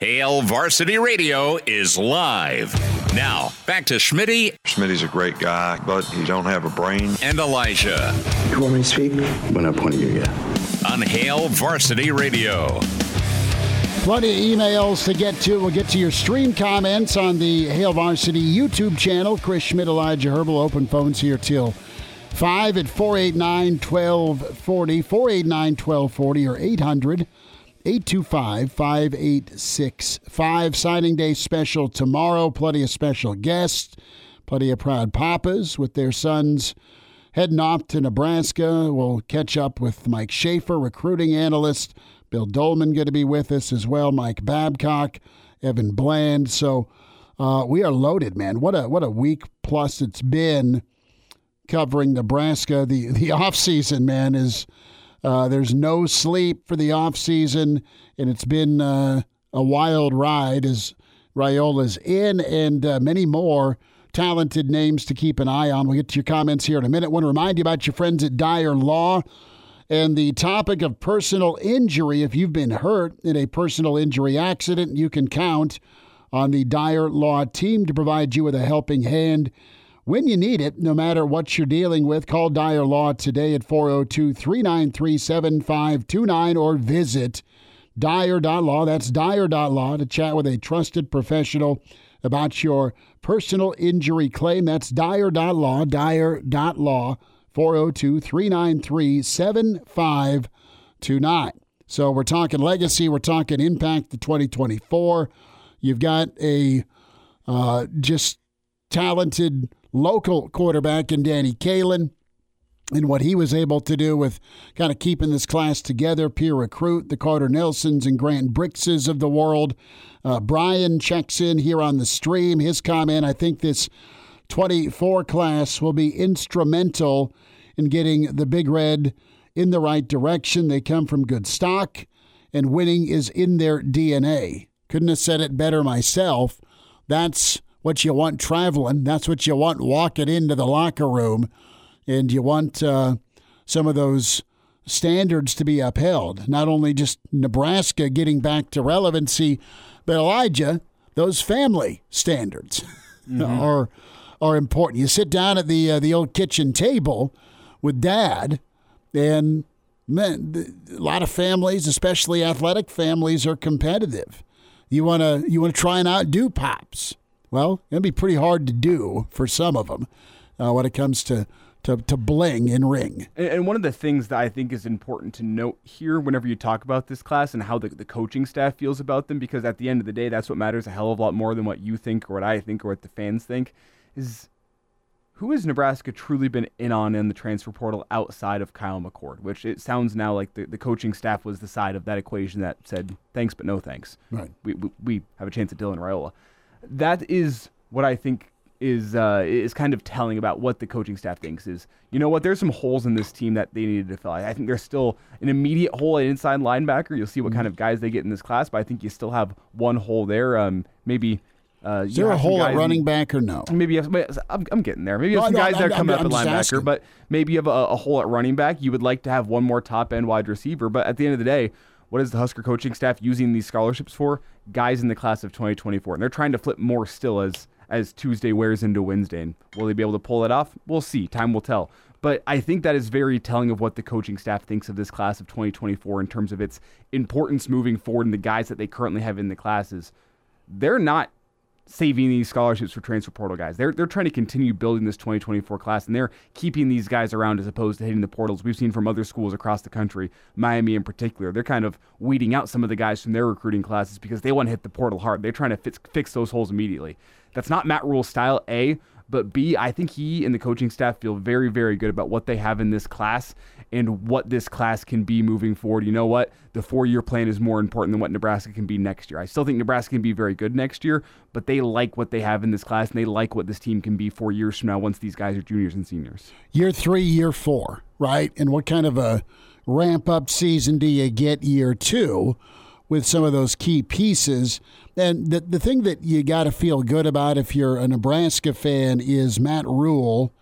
Hail Varsity Radio is live. Now, back to Schmitty. Schmitty's a great guy, but he don't have a brain. And Elijah. You want me to speak? When not pointing you, yet. On Hail Varsity Radio. Plenty of emails to get to. We'll get to your stream comments on the Hail Varsity YouTube channel. Chris Schmidt, Elijah Herbel, open phones here till 5 at 489 1240, 489 1240, or 800 825 5865. Signing day special tomorrow. Plenty of special guests, plenty of proud papas with their sons heading off to Nebraska. We'll catch up with Mike Schaefer, recruiting analyst. Bill Dolman going to be with us as well. Mike Babcock, Evan Bland. So uh, we are loaded, man. What a what a week plus it's been covering Nebraska. The the off season, man, is uh, there's no sleep for the off season, and it's been uh, a wild ride as Raiola's in, and uh, many more talented names to keep an eye on. We'll get to your comments here in a minute. Want to remind you about your friends at Dyer Law and the topic of personal injury. If you've been hurt in a personal injury accident, you can count on the Dyer Law team to provide you with a helping hand when you need it, no matter what you're dealing with. Call Dyer Law today at 402 393 7529 or visit Dyer.law. That's Dyer.law to chat with a trusted professional about your personal injury claim. That's Dyer.law, Dyer.law, 402 393 7529. So we're talking legacy, we're talking impact to 2024. You've got a uh, just talented local quarterback in Danny Kaelin and what he was able to do with kind of keeping this class together, peer recruit, the Carter Nelsons and Grant Brixes of the world. Uh, Brian checks in here on the stream. His comment I think this 24 class will be instrumental in getting the Big Red in the right direction. They come from good stock, and winning is in their DNA. Couldn't have said it better myself. That's what you want traveling. That's what you want walking into the locker room and you want uh, some of those standards to be upheld. Not only just Nebraska getting back to relevancy, but Elijah, those family standards mm-hmm. are are important. You sit down at the uh, the old kitchen table with dad, and man, a lot of families, especially athletic families, are competitive. You want to you want to try and outdo pops. Well, it'd be pretty hard to do for some of them uh, when it comes to to, to bling and ring. And, and, one of the things that I think is important to note here whenever you talk about this class and how the, the coaching staff feels about them, because at the end of the day, that's what matters a hell of a lot more than what you think or what I think or what the fans think, is who has Nebraska truly been in on in the transfer portal outside of Kyle McCord? Which it sounds now like the, the coaching staff was the side of that equation that said thanks but no thanks. Right. We, we, we have a chance at Dylan Raiola. That is what I think is uh, is kind of telling about what the coaching staff thinks is you know what there's some holes in this team that they needed to fill. I think there's still an immediate hole at inside linebacker. You'll see what kind of guys they get in this class, but I think you still have one hole there. Um, maybe Uh, Is there a hole at running back or no? Maybe you have, I'm, I'm getting there. Maybe you have No, some no, guys that I'm- come I'm- up at I'm linebacker, asking. but maybe you have a, a hole at running back. You would like to have one more top end wide receiver, but at the end of the day, what is the Husker coaching staff using these scholarships for? Guys in the class of 2024, and they're trying to flip more still as as Tuesday wears into Wednesday. And will they be able to pull it off? We'll see. Time will tell. But I think that is very telling of what the coaching staff thinks of this class of 2024 in terms of its importance moving forward and the guys that they currently have in the classes. They're not saving these scholarships for transfer portal guys. They're they're trying to continue building this 2024 class and they're keeping these guys around as opposed to hitting the portals. We've seen from other schools across the country, Miami in particular. They're kind of weeding out some of the guys from their recruiting classes because they want to hit the portal hard. They're trying to fix, fix those holes immediately. That's not Matt Rhule's style, A, but B, I think he and the coaching staff feel very, very good about what they have in this class and what this class can be moving forward. You know what? The four year plan is more important than what Nebraska can be next year. I still think Nebraska can be very good next year, but they like what they have in this class and they like what this team can be four years from now once these guys are juniors and seniors. Year three, year four, right? And what kind of a ramp up season do you get year two with some of those key pieces? And the, the thing that you got to feel good about if you're a Nebraska fan is Matt Rhule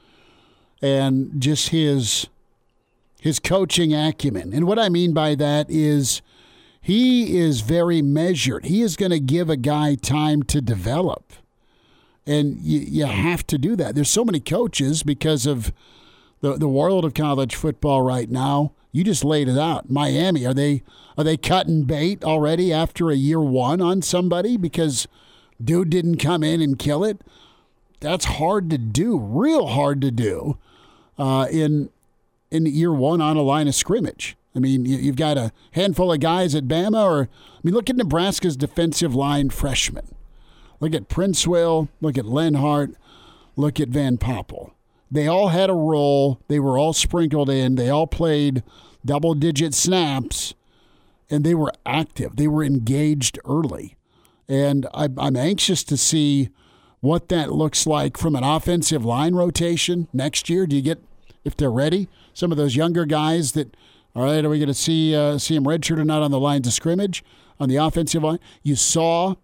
and just his his coaching acumen. And what I mean by that is he is very measured. He is going to give a guy time to develop. And you, you have to do that. There's so many coaches because of the the world of college football right now. You just laid it out. Miami, are they are they cutting bait already after a year one on somebody because dude didn't come in and kill it? That's hard to do, real hard to do uh, in in year one on a line of scrimmage. I mean, you- you've got a handful of guys at Bama, or I mean, look at Nebraska's defensive line freshmen. Look at Princewell. Look at Lenhart. Look at Van Poppel. They all had a role. They were all sprinkled in. They all played double digit snaps, and they were active. They were engaged early. And I, I'm anxious to see what that looks like from an offensive line rotation next year. Do you get, if they're ready, some of those younger guys that, all right, are we going to see uh, see them redshirt or not on the lines of scrimmage on the offensive line? You saw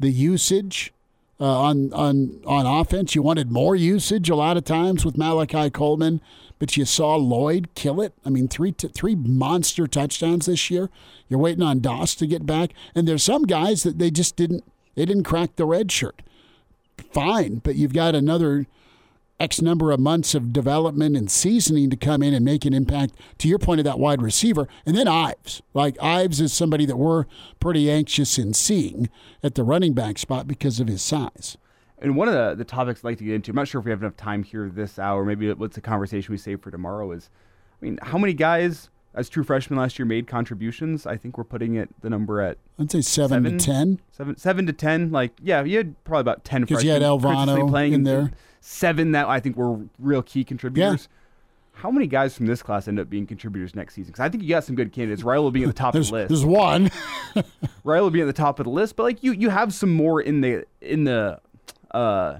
the usage uh, on on on offense. You wanted more usage a lot of times with Malachi Coleman, but you saw Lloyd kill it. I mean, three t- three monster touchdowns this year. You're waiting on Doss to get back, and there's some guys that they just didn't they didn't crack the red shirt. Fine, but you've got another X number of months of development and seasoning to come in and make an impact. To your point of that wide receiver, and then Ives. Like Ives is somebody that we're pretty anxious in seeing at the running back spot because of his size. And one of the, the topics I'd like to get into, I'm not sure if we have enough time here this hour. Maybe what's a conversation we save for tomorrow is, I mean, how many guys as true freshmen last year made contributions? I think we're putting it the number at I'd say seven, to ten. Seven, seven to ten. Like, yeah, you had probably about ten 'Cause you had Elvano playing in there. Seven that I think were real key contributors. How many guys from this class end up being contributors next season? Because I think you got some good candidates. Riley will be at the top of the list. there's one. Riley will be at the top of the list, but like you, you have some more in the in the uh,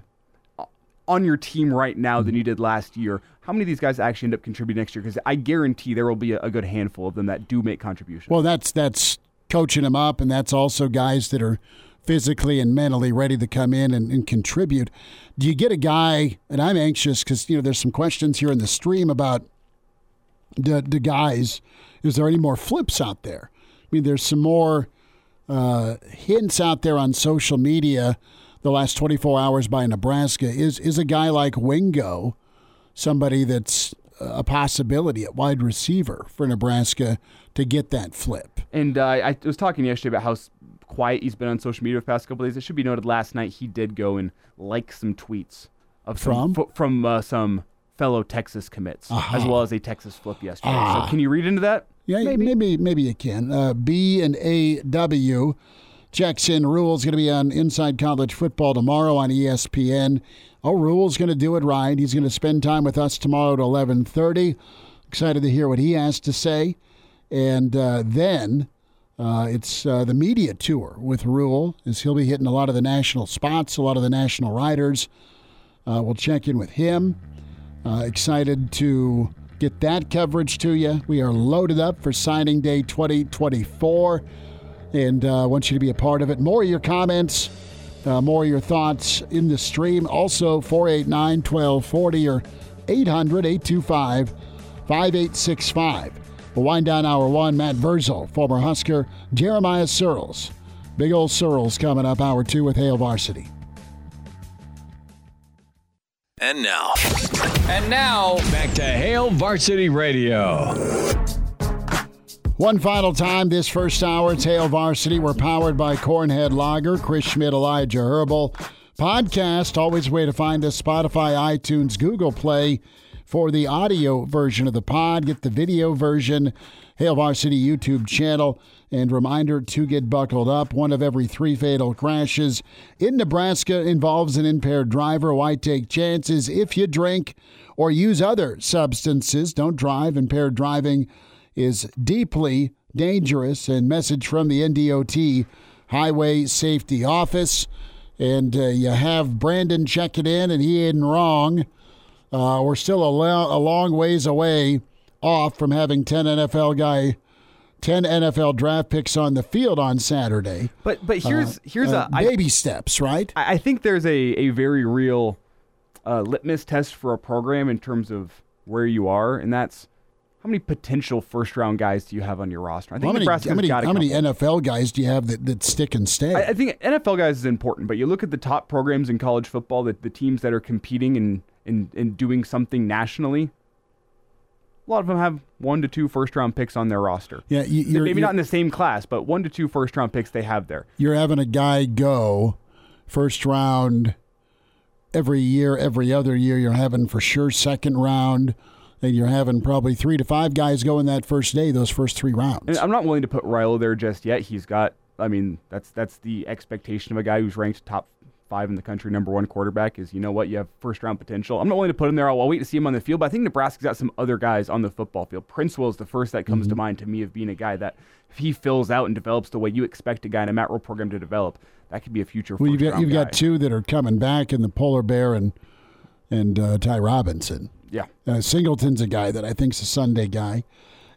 on your team right now than you did last year. How many of these guys actually end up contributing next year? Because I guarantee there will be a, good handful of them that do make contributions. Well, that's that's coaching them up, and that's also guys that are physically and mentally ready to come in and, and contribute. Do you get a guy? And I'm anxious because you know there's some questions here in the stream about the the guys. Is there any more flips out there? I mean, there's some more uh, hints out there on social media. The last 24 hours by Nebraska is is a guy like Wingo, somebody that's a possibility at wide receiver for Nebraska to get that flip. And uh, I was talking yesterday about how quiet he's been on social media the past couple days. It should be noted last night he did go and like some tweets of some, From? fo- from uh, some fellow Texas commits, Uh-huh. as well as a Texas flip yesterday. Ah. So can you read into that? Yeah, maybe maybe, you can. Uh, B and A W checks in. Rhule's going to be on Inside College Football tomorrow on ESPN. Oh, Rhule's going to do it right. He's going to spend time with us tomorrow at eleven thirty. Excited to hear what he has to say, and uh, then. Uh, it's uh, the media tour with Rhule, as he'll be hitting a lot of the national spots, a lot of the national writers. Uh, we'll check in with him. Uh, excited to get that coverage to you. We are loaded up for signing day 2024 and uh, want you to be a part of it. More of your comments Uh, more of your thoughts in the stream. Also, 489 1240 or 800 825 5865. We'll wind down hour one. Matt Vrzal, former Husker, Jeremiah Sirles. Big old Sirles coming up hour two with Hail Varsity. And now. And now, back to Hail Varsity Radio. One final time this first hour, Hail Varsity. We're powered by Cornhead Lager, Chris Schmidt, Elijah Herbel. Podcast, always a way to find us Spotify, iTunes, Google Play for the audio version of the pod. Get the video version, Hail Varsity YouTube channel. And reminder to get buckled up. One of every three fatal crashes in Nebraska involves an impaired driver. Why take chances? If you drink or use other substances, don't drive. Impaired driving is deeply dangerous. And message from the NDOT Highway Safety Office. And uh, you have Brandon checking in, and he ain't wrong. Uh, we're still a, lo- a long ways away off from having 10 NFL guy 10 NFL draft picks on the field on Saturday. But but here's Uh, here's uh, a I- baby steps, right? I, I think there's a, a very real uh, litmus test for a program in terms of where you are, and that's how many potential first round guys do you have on your roster? I think how many, how many, how many. NFL guys do you have that, that stick and stay? I, I think NFL guys is important, but you look at the top programs in college football, the, the teams that are competing and, and, and doing something nationally. A lot of them have one to two first round picks on their roster. Yeah, you- you're- maybe not in the same class, but one to two first round picks they have there. You're having a guy go first round every year, every other year. You're having for sure second round, and you're having probably three to five guys go in that first day, those first three rounds. And I'm not willing to put Raiola there just yet. He's got, I mean, that's that's the expectation of a guy who's ranked top five in the country, number one quarterback. Is you know what, you have first round potential. I'm not willing to put him there. I'll, I'll wait to see him on the field. But I think Nebraska's got some other guys on the football field. Princewell is the first that comes to Mm-hmm. mind to me of being a guy that if he fills out and develops the way you expect a guy in a Matt Rhule program to develop, that could be a future. Well, you've got, you've guy. got two that are coming back in the Polar Bear and and uh, Ty Robinson. Yeah. Uh, Singleton's a guy that I think's a Sunday guy.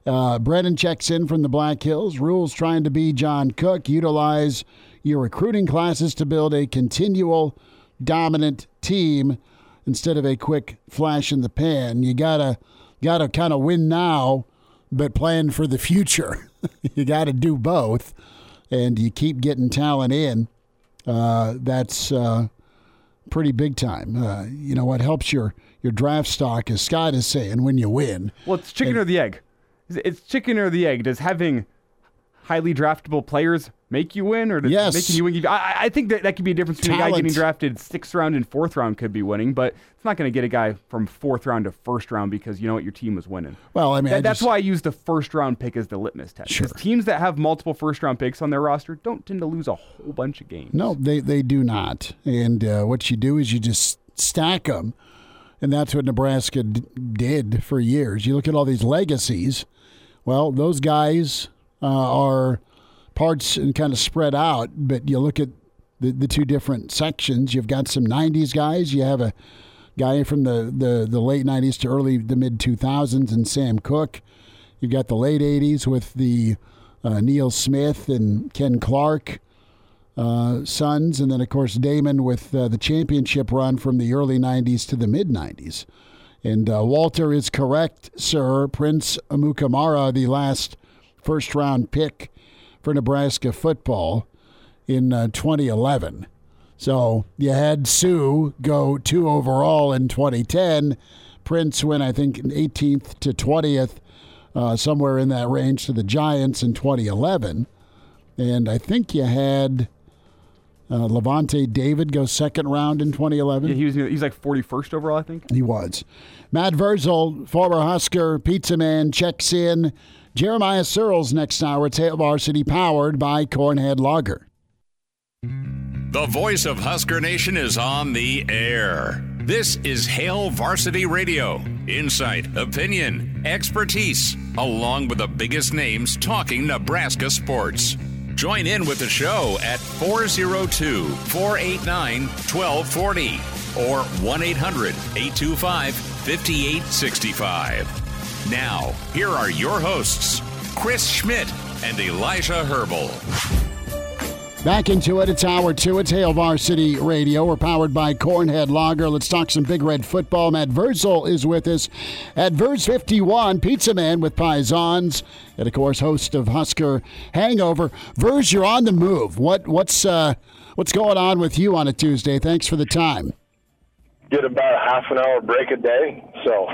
Uh, Brennan checks in from the Black Hills. Rhule's trying to be John Cook. Utilize your recruiting classes to build a continual dominant team instead of a quick flash in the pan. You gotta gotta kind of win now, but plan for the future. you got to do both, and you keep getting talent in. Uh, that's uh, pretty big time. Uh, you know what helps your your draft stock, as Scott is saying, when you win. Well, it's chicken or the egg. It's chicken or the egg. Does having highly draftable players make you win, or does Yes. making you win? I, I- think that that could be a difference between a guy getting drafted sixth round and fourth round could be winning, but it's not going to get a guy from fourth round to first round because you know what your team was winning. Well, I mean, I that's just- why I use the first round pick as the litmus test. Sure. Teams that have multiple first round picks on their roster don't tend to lose a whole bunch of games. No, they they do not. And uh, what you do is you just stack them, and that's what Nebraska d- did for years. You look at all these legacies. Well, those guys uh, are parts and kind of spread out, but you look at the, the two different sections. You've got some '90s guys. You have a guy from the, the, the late '90s to early the mid 2000s, and Sam Koch. You've got the late '80s with the uh, Neil Smith and Ken Clark uh, sons, and then of course Damon with uh, the championship run from the early '90s to the mid '90s. And uh, Walter is correct, sir. Prince Amukamara, the last first round pick for Nebraska football in uh, 2011. So you had Suh go two overall in 2010. Prince went, I think, 18th to 20th, uh, somewhere in that range to the Giants in 2011. And I think you had uh, Lavonte David goes second round in 2011. Yeah, he was he's like 41st overall, I think. He was. Matt Vrzal, former Husker pizza man, checks in. Jeremiah Sirles next hour. It's Hail Varsity powered by Cornhead Lager. The voice of Husker Nation is on the air. This is Hail Varsity Radio. Insight, opinion, expertise, along with the biggest names talking Nebraska sports. Join in with the show at 402 489 1240 or 1 800 825 5865. Now, here are your hosts, Chris Schmidt and Elijah Herbel. Back into it. It's hour two. It's Hail Varsity Radio. We're powered by Cornhead Lager. Let's talk some Big Red football. Matt Vrzal is with us at Verz 51, Pizza Man with Pisons, and of course, host of Husker Hangover. Verz, you're on the move. What what's uh, what's going on with you on a Tuesday? Thanks for the time. Get about a half an hour break a day, so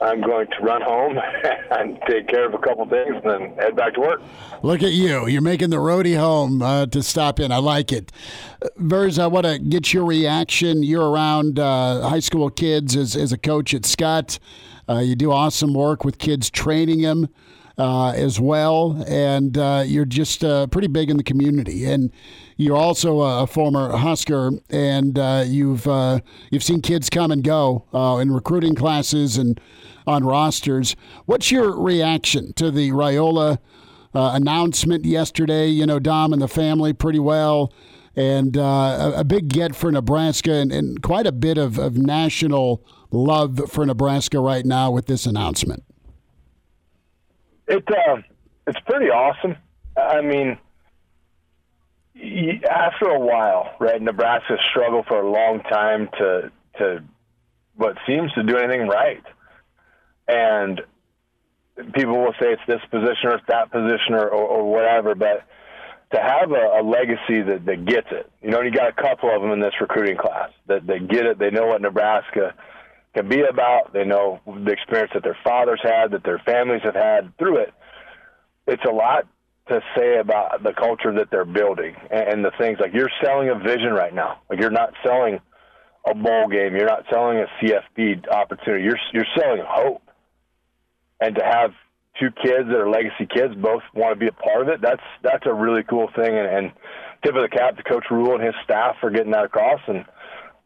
I'm going to run home and take care of a couple things and then head back to work. Look at you. You're making the roadie home uh, to stop in. I like it. Verz, I want to get your reaction. You're around uh, high school kids as, as a coach at Scott. Uh, you do awesome work with kids, training them uh, as well. And uh, you're just uh, pretty big in the community. And you're also a former Husker, and you've you've seen kids come and go in recruiting classes and on rosters. What's your reaction to the Raiola uh, announcement yesterday? You know, Dom and the family pretty well, and uh, a, a, big get for Nebraska, and, and quite a bit of, of national love for Nebraska right now with this announcement. It uh, it's pretty awesome. I mean, after a while, right? Nebraska struggled for a long time to to what seems to do anything right and people will say it's this position or it's that position or, or, or whatever, but to have a, a legacy that, that gets it, you know, you got a couple of them in this recruiting class that, that get it. They know what Nebraska can be about. They know the experience that their fathers had, that their families have had through it. It's a lot to say about the culture that they're building and, and the things like you're selling a vision right now. Like you're not selling a bowl game. You're not selling a CFB opportunity. You're you're selling hope and to have two kids that are legacy kids both want to be a part of it, that's that's a really cool thing. And, and tip of the cap to Coach Rhule and his staff for getting that across. And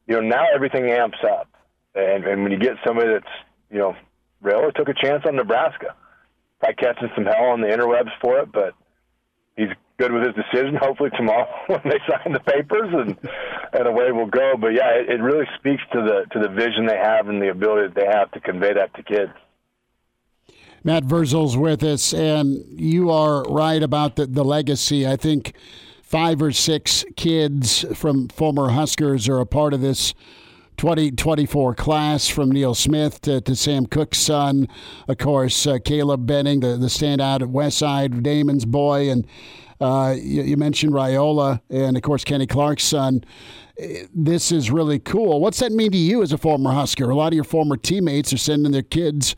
you know now everything amps up. And and when you get somebody that's you know really took a chance on Nebraska, probably catching some hell on the interwebs for it, but he's good with his decision. Hopefully tomorrow when they sign the papers and and away we'll go. But yeah, it, it really speaks to the to the vision they have and the ability that they have to convey that to kids. Matt Vrzal's with us, and you are right about the, the legacy. I think five or six kids from former Huskers are a part of this 2024 class from Neil Smith to, to Sam Koch's son. Of course, uh, Caleb Benning, the, the standout at Westside, Damon's boy. And uh, you, you, mentioned Raiola and, of course, Kenny Clark's son. This is really cool. What's that mean to you as a former Husker? A lot of your former teammates are sending their kids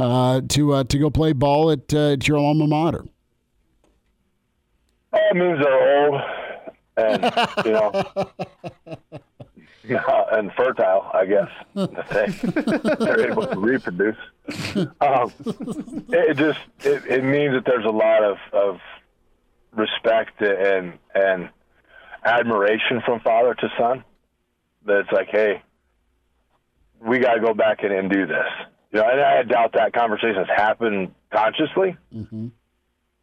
uh, to uh, to go play ball at, uh, at your alma mater? It means they're old and you know and fertile, I guess. they're able to reproduce. Um, it just it, it means that there's a lot of, of respect and and admiration from father to son. That it's like, hey, we got to go back in and do this. You know, and I doubt that conversation has happened consciously. Mm-hmm.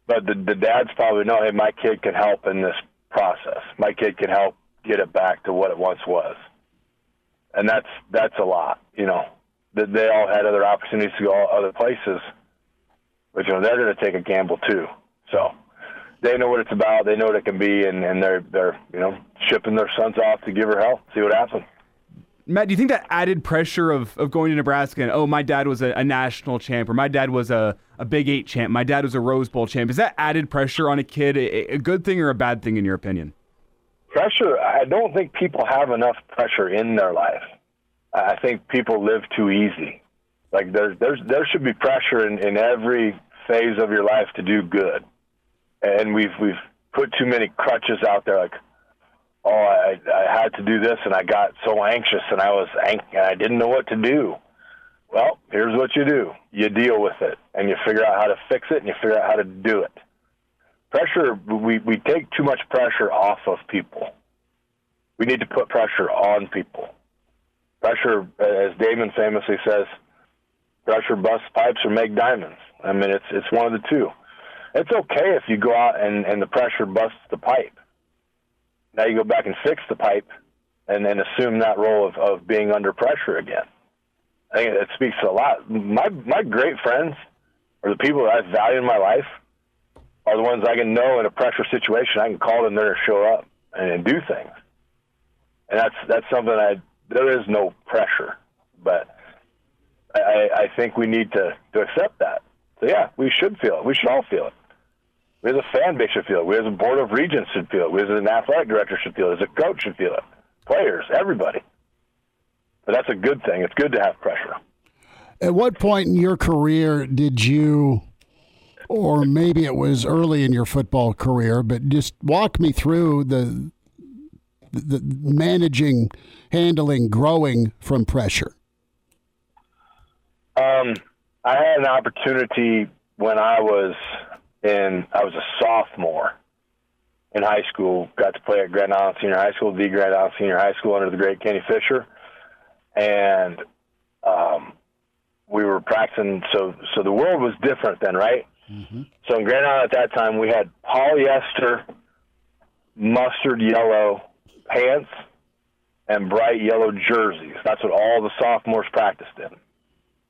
But the, the dads probably know, hey, my kid can help in this process. My kid can help get it back to what it once was, and that's that's a lot. You know, that they all had other opportunities to go other places, but you know they're going to take a gamble too. So they know what it's about. They know what it can be, and, and they're they're you know shipping their sons off to give her hell, see what happens. Matt, do you think that added pressure of, of going to Nebraska and, oh, my dad was a, a, national champ or my dad was a, a Big Eight champ, my dad was a Rose Bowl champ, is that added pressure on a kid a, a good thing or a bad thing in your opinion? Pressure, I don't think people have enough pressure in their life. I think people live too easy. Like there's, there's, there should be pressure in, in every phase of your life to do good. And we've, we've put too many crutches out there like, oh, I, I had to do this, and I got so anxious, and I was ang- and I didn't know what to do. Well, here's what you do: you deal with it, and you figure out how to fix it, and you figure out how to do it. Pressure, we we take too much pressure off of people. We need to put pressure on people. Pressure, as Damon famously says, pressure busts pipes or make diamonds. I mean, it's it's one of the two. It's okay if you go out and, and the pressure busts the pipe now you go back and fix the pipe and then assume that role of, of being under pressure again. I think it speaks a lot. My my great friends or the people that I value in my life are the ones I can know in a pressure situation. I can call them there to show up and, and do things. And that's that's something I there is no pressure, but I, I think we need to to accept that. So yeah, we should feel it. We should all feel it. We as a fan base should feel it. We as a board of regents should feel it. We as an athletic director should feel it. As a coach should feel it. Players, everybody. But that's a good thing. It's good to have pressure. At what point in your career did you, or maybe it was early in your football career, but just walk me through the the managing, handling, growing from pressure? Um, I had an opportunity when I was in, I was a sophomore in high school. Got to play at Grand Island Senior High School, the Grand Island Senior High School under the great Kenny Fisher, and um, we were practicing. So, so the world was different then, right? Mm-hmm. So in Grand Island at that time, we had polyester, mustard yellow pants and bright yellow jerseys. That's what all the sophomores practiced in.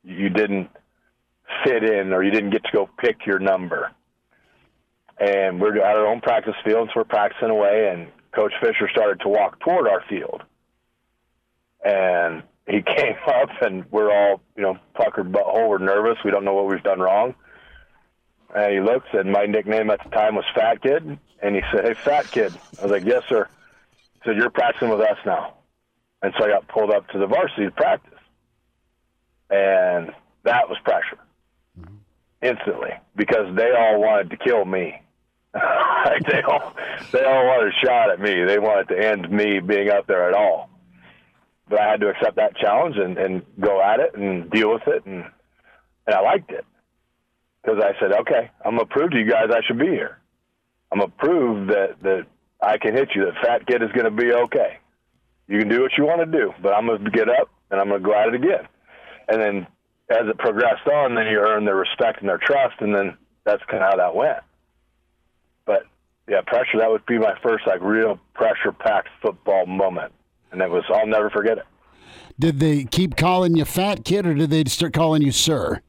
You didn't fit in or you didn't get to go pick your number. And we're at our own practice field, so we're practicing away, and Coach Fisher started to walk toward our field. And he came up, and we're all, you know, puckered butthole. We're nervous. We don't know what we've done wrong. And he looked, and my nickname at the time was Fat Kid. And he said, Hey, Fat Kid. I was like, Yes, sir. He said, You're practicing with us now. And so I got pulled up to the varsity to practice. And that was pressure mm-hmm. instantly because they all wanted to kill me. they all they all wanted a shot at me. They wanted to end me being up there at all. But I had to accept that challenge and, and go at it and deal with it and and I liked it. Because I said, Okay, I'm gonna prove to you guys I should be here. I'm gonna prove that, that I can hit you, that fat kid is gonna be okay. You can do what you want to do, but I'm gonna get up and I'm gonna go at it again. And then as it progressed on, then you earn their respect and their trust, and then that's kind of how that went. But yeah, pressure. That would be my first like real pressure-packed football moment, and it was I'll never forget it. Did they keep calling you fat kid, or did they start calling you sir?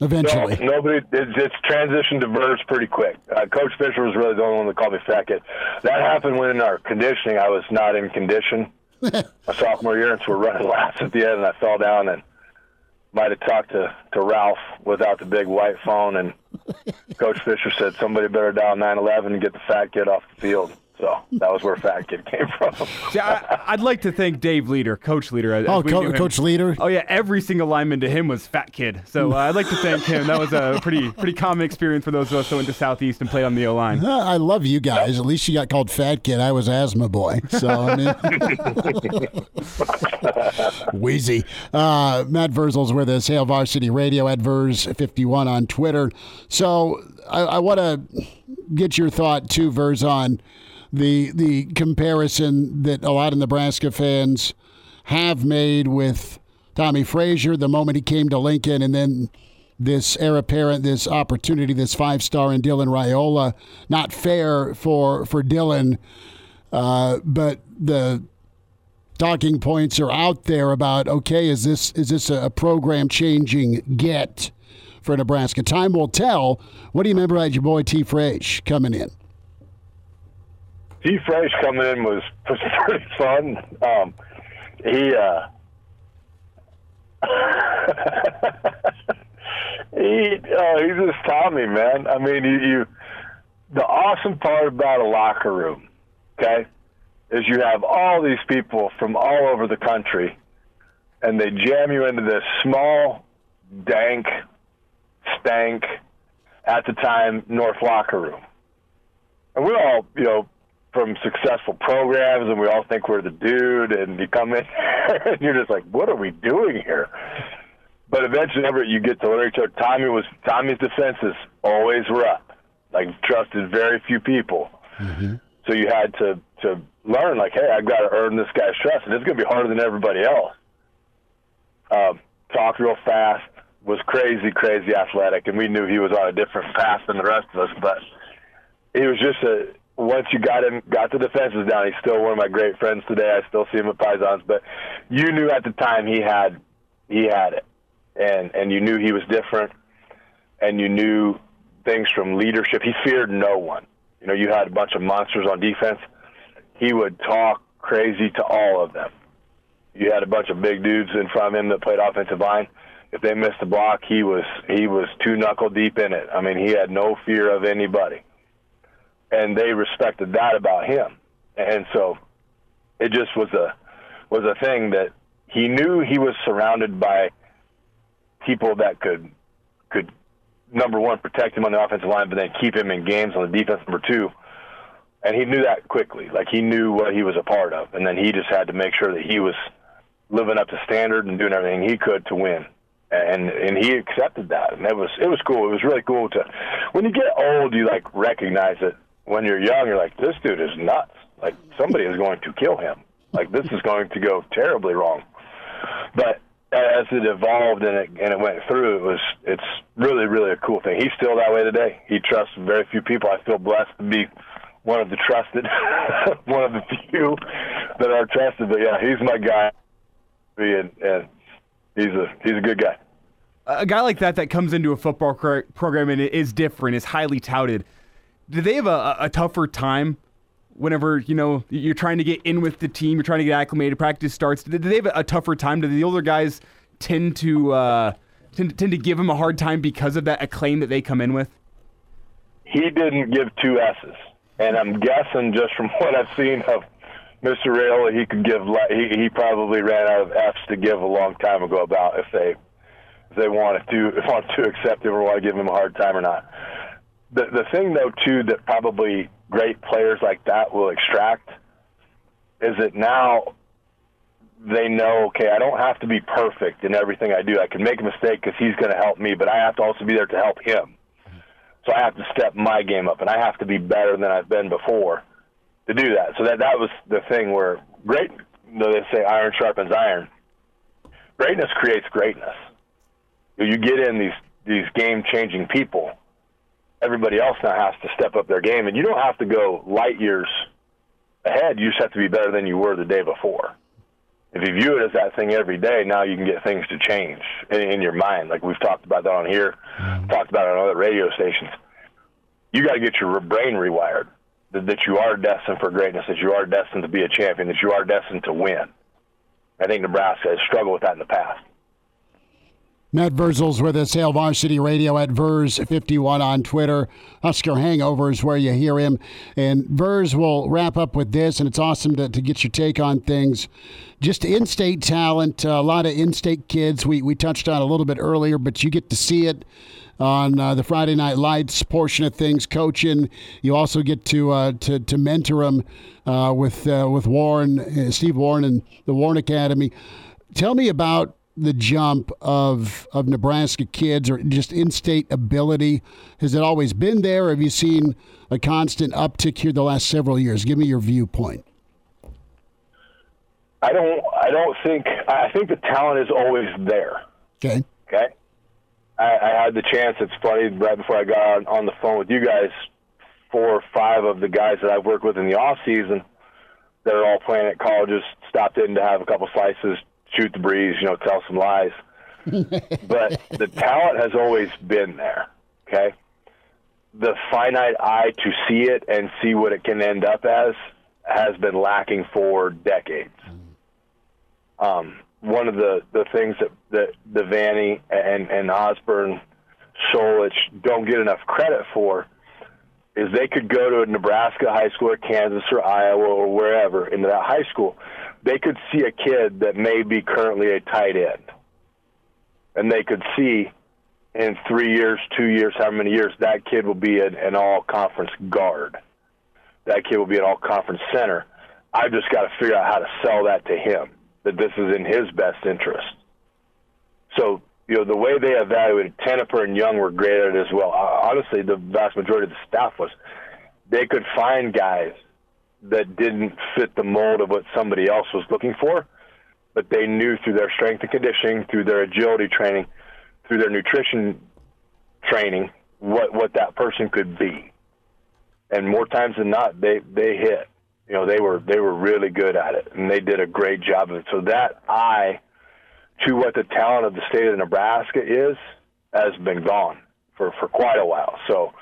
Eventually, no, nobody. It's, it's transitioned to Verz pretty quick. Uh, Coach Fisher was really the only one that called me fat kid. That happened when in our conditioning, I was not in condition. my sophomore year, and so we're running laps at the end, and I fell down and might have talked to, to Ralph without the big white phone, and Coach Fisher said somebody better dial 911 and get the fat kid off the field. So that was where Fat Kid came from. See, I, would like to thank Dave Leader, Coach Leader. As oh, Co- Coach Leader. Oh yeah, every single lineman to him was Fat Kid. So uh, I'd like to thank him. That was a pretty pretty common experience for those of us who went to Southeast and played on the O line. Uh, I love you guys. At least you got called Fat Kid. I was Asthma Boy. So I mean, wheezy. Uh, Matt Vrzal's with us. Hail Varsity Radio at Verz51 on Twitter. So I, I want to get your thought too, Verz, on the the comparison that a lot of Nebraska fans have made with Tommie Frazier the moment he came to Lincoln, and then this heir apparent, this opportunity, this five star in Dylan Raiola. Not fair for for Dylan, uh, but the talking points are out there about okay, is this is this a program changing get for Nebraska? Time will tell. What do you remember about your boy T. Frazier coming in? T. Fresh coming in was, pretty fun. Um, he uh, he uh, he's just Tommie, man. I mean, you, you the awesome part about a locker room, okay, is you have all these people from all over the country, and they jam you into this small, dank, stank, at the time North locker room, and we're all you know from successful programs, and we all think we're the dude. And you come in, and you're just like, "What are we doing here?" But eventually, whenever you get to learn each other, Tommie was Tommie's defenses always were up. Like trusted very few people, mm-hmm. so you had to to learn like, "Hey, I've got to earn this guy's trust, and it's going to be harder than everybody else." Um, talked real fast, was crazy, crazy athletic, and we knew he was on a different path than the rest of us. But he was just a once you got him, got the defenses down, he's still one of my great friends today. I still see him at Pisons, but you knew at the time he had, he had it, and and you knew he was different, and you knew things from leadership. He feared no one. You know, you had a bunch of monsters on defense. He would talk crazy to all of them. You had a bunch of big dudes in front of him that played offensive line. If they missed a block, he was he was two knuckle deep in it. I mean, he had no fear of anybody, and they respected that about him. And so, it just was a was a thing that he knew he was surrounded by people that could could number one protect him on the offensive line, but then keep him in games on the defense. Number two, and he knew that quickly. Like he knew what he was a part of, and then he just had to make sure that he was living up to standard and doing everything he could to win. And and he accepted that, and it was it was cool. It was really cool to. When you get old, you like recognize it. When you're young, you're like, this dude is nuts. Like somebody is going to kill him. Like this is going to go terribly wrong. But as it evolved and it and it went through, it was it's really really a cool thing. He's still that way today. He trusts very few people. I feel blessed to be one of the trusted, one of the few that are trusted. But yeah, he's my guy, and, and he's a he's a good guy. A guy like that that comes into a football program and is different, is highly touted. Do they have a, a tougher time whenever you know you're trying to get in with the team, you're trying to get acclimated, practice starts. Do they have a tougher time? Do the older guys tend to uh, tend, tend to give him a hard time because of that acclaim that they come in with? He didn't give two S's. And I'm guessing just from what I've seen of Mr. Rail, he could give. He he probably ran out of F's to give a long time ago about if they if they wanted to if wanted to accept him or want to give him a hard time or not. The the thing though too that probably great players like that will extract is that now they know, okay, I don't have to be perfect in everything I do. I can make a mistake because he's going to help me, but I have to also be there to help him. So I have to step my game up, and I have to be better than I've been before to do that. So that that was the thing where great. Though they say iron sharpens iron. Greatness creates greatness. You get in these these game changing people. Everybody else now has to step up their game, and you don't have to go light years ahead. You just have to be better than you were the day before. If you view it as that thing every day, now you can get things to change in, in your mind. Like we've talked about that on here, mm-hmm. talked about it on other radio stations. You got to get your brain rewired that, that you are destined for greatness, that you are destined to be a champion, that you are destined to win. I think Nebraska has struggled with that in the past. Matt Vrzal's with us, Hail Varsity Radio at Verz51 on Twitter. Husker Hangover is where you hear him. And Verz will wrap up with this, and it's awesome to, to get your take on things. Just in state talent, a lot of in state kids we, we touched on a little bit earlier, but you get to see it on uh, the Friday Night Lights portion of things, coaching. You also get to uh, to, to mentor them uh, with uh, with Warren, uh, Steve Warren, and the Warren Academy. Tell me about the jump of of Nebraska kids or just in-state ability? Has it always been there? have you seen a constant uptick here the last several years? Give me your viewpoint. I don't. I don't think. I think the talent is always there. Okay. Okay. I, I had the chance. It's funny. Right before I got on, on the phone with you guys, four or five of the guys that I've worked with in the off season that are all playing at colleges stopped in to have a couple slices, shoot the breeze, you know, tell some lies. but the talent has always been there. Okay, the finite eye to see it and see what it can end up as has been lacking for decades. Um, one of the, the things that, that the Vanny and, and Osborne Solich don't get enough credit for is they could go to a Nebraska high school or Kansas or Iowa or wherever into that high school they could see a kid that may be currently a tight end, and they could see in three years, two years, how many years that kid will be an, an all conference guard. That kid will be an all conference center. I've just got to figure out how to sell that to him that this is in his best interest. So, you know, the way they evaluated Tenopir and Young were great at it as well. Honestly, the vast majority of the staff was they could find guys that didn't fit the mold of what somebody else was looking for, but they knew through their strength and conditioning, through their agility training, through their nutrition training, what what that person could be. And more times than not, they they hit. You know, they were they were really good at it, and they did a great job of it. So that eye to what the talent of the state of Nebraska is has been gone for for quite a while. So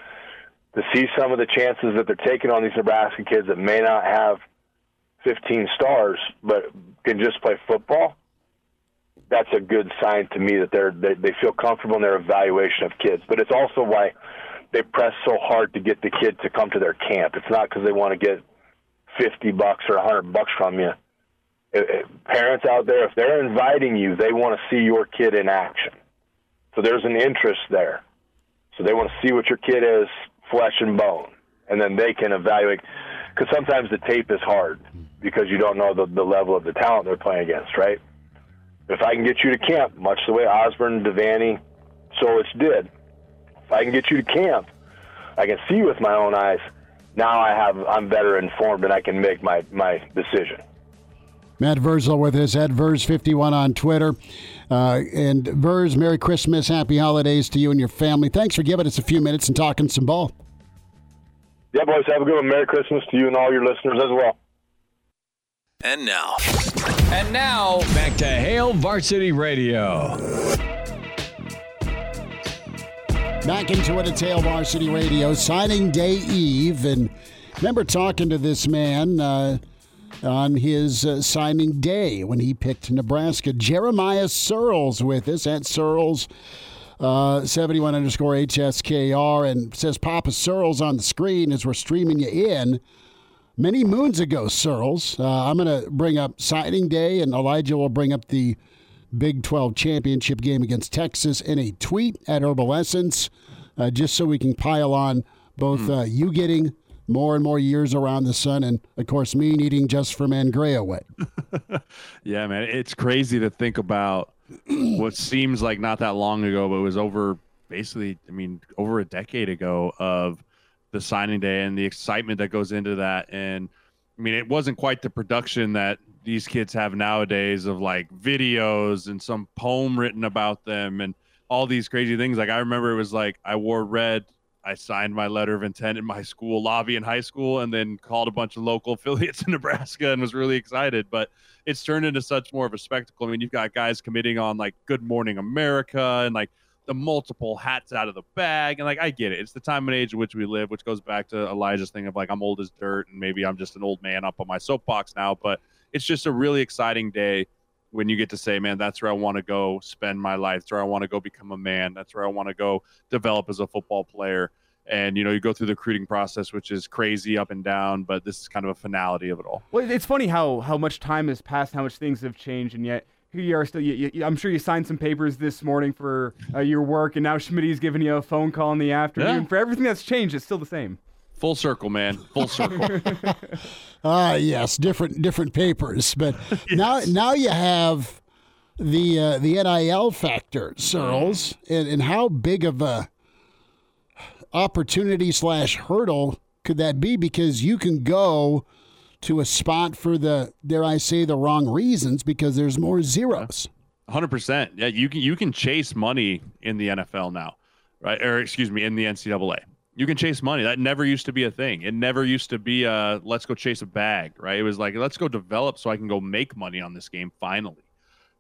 to see some of the chances that they're taking on these Nebraska kids that may not have 15 stars but can just play football, that's a good sign to me that they're they, they feel comfortable in their evaluation of kids. But it's also why they press so hard to get the kid to come to their camp. It's not because they want to get 50 bucks or 100 bucks from you. It, it, parents out there, if they're inviting you, they want to see your kid in action. So there's an interest there. So they want to see what your kid is, flesh and bone, and then they can evaluate. Because sometimes the tape is hard because you don't know the, the level of the talent they're playing against, right? If I can get you to camp, much the way Osborne, Devaney, Solich did, if I can get you to camp, I can see with my own eyes. Now I have I'm better informed and I can make my my decision. Matt Vrzal with us at Verz51 on Twitter. Uh, and Verz, Merry Christmas, Happy Holidays to you and your family. Thanks for giving us a few minutes and talking some ball. Yeah, boys, have a good one. Merry Christmas to you and all your listeners as well. And now. And now, back to Hail Varsity Radio. Back into it at Hail Varsity Radio, signing day eve. And remember talking to this man uh, on his uh, signing day when he picked Nebraska. Jeremiah Sirles with us at Sirles. Uh, 71 underscore HSKR and says Papa Sirles on the screen as we're streaming you in many moons ago, Sirles. Uh, I'm going to bring up signing day, and Elijah will bring up the Big 12 championship game against Texas in a tweet at Herbal Essence, uh, just so we can pile on both Hmm. uh, you getting more and more years around the sun, and of course me needing just for man gray away. Yeah, man, it's crazy to think about what seems like not that long ago, but it was over basically, I mean, over a decade ago of the signing day and the excitement that goes into that. And I mean, it wasn't quite the production that these kids have nowadays of like videos and some poem written about them and all these crazy things. Like I remember it was like I wore red. I signed my letter of intent in my school lobby in high school and then called a bunch of local affiliates in Nebraska and was really excited. But it's turned into such more of a spectacle. I mean, you've got guys committing on like Good Morning America and like the multiple hats out of the bag. And like, I get it. It's the time and age in which we live, which goes back to Elijah's thing of like, I'm old as dirt and maybe I'm just an old man up on my soapbox now. But it's just a really exciting day when you get to say, man, that's where I want to go spend my life. That's where I want to go become a man. That's where I want to go develop as a football player. And, you know, you go through the recruiting process, which is crazy up and down, but this is kind of a finality of it all. Well, it's funny how how much time has passed, how much things have changed, and yet here you are still. You, you, I'm sure you signed some papers this morning for uh, your work, and now Schmidt's giving you a phone call in the afternoon. Yeah. For everything that's changed, it's still the same. Full circle, man. Full circle. Ah, yes, different different papers, but now now you have the uh, the NIL factor, Sirles, and, and how big of a opportunity slash hurdle could that be? Because you can go to a spot for the dare I say the wrong reasons because there's more zeros. Hundred percent. Yeah, you can you can chase money in the NFL now, right? Or excuse me, in the NCAA. You can chase money. That never used to be a thing. It never used to be a let's go chase a bag, right? It was like let's go develop so I can go make money on this game finally.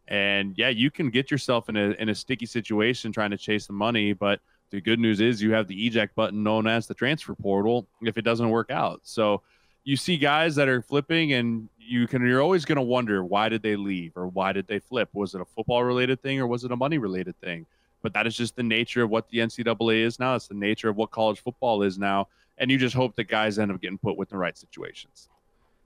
And yeah, you can get yourself in a in a sticky situation trying to chase the money, but the good news is you have the eject button known as the transfer portal if it doesn't work out. So you see guys that are flipping and you can you're always going to wonder why did they leave or why did they flip was it a football related thing or was it a money related thing but that is just the nature of what the ncaa is now it's the nature of what college football is now and you just hope that guys end up getting put with the right situations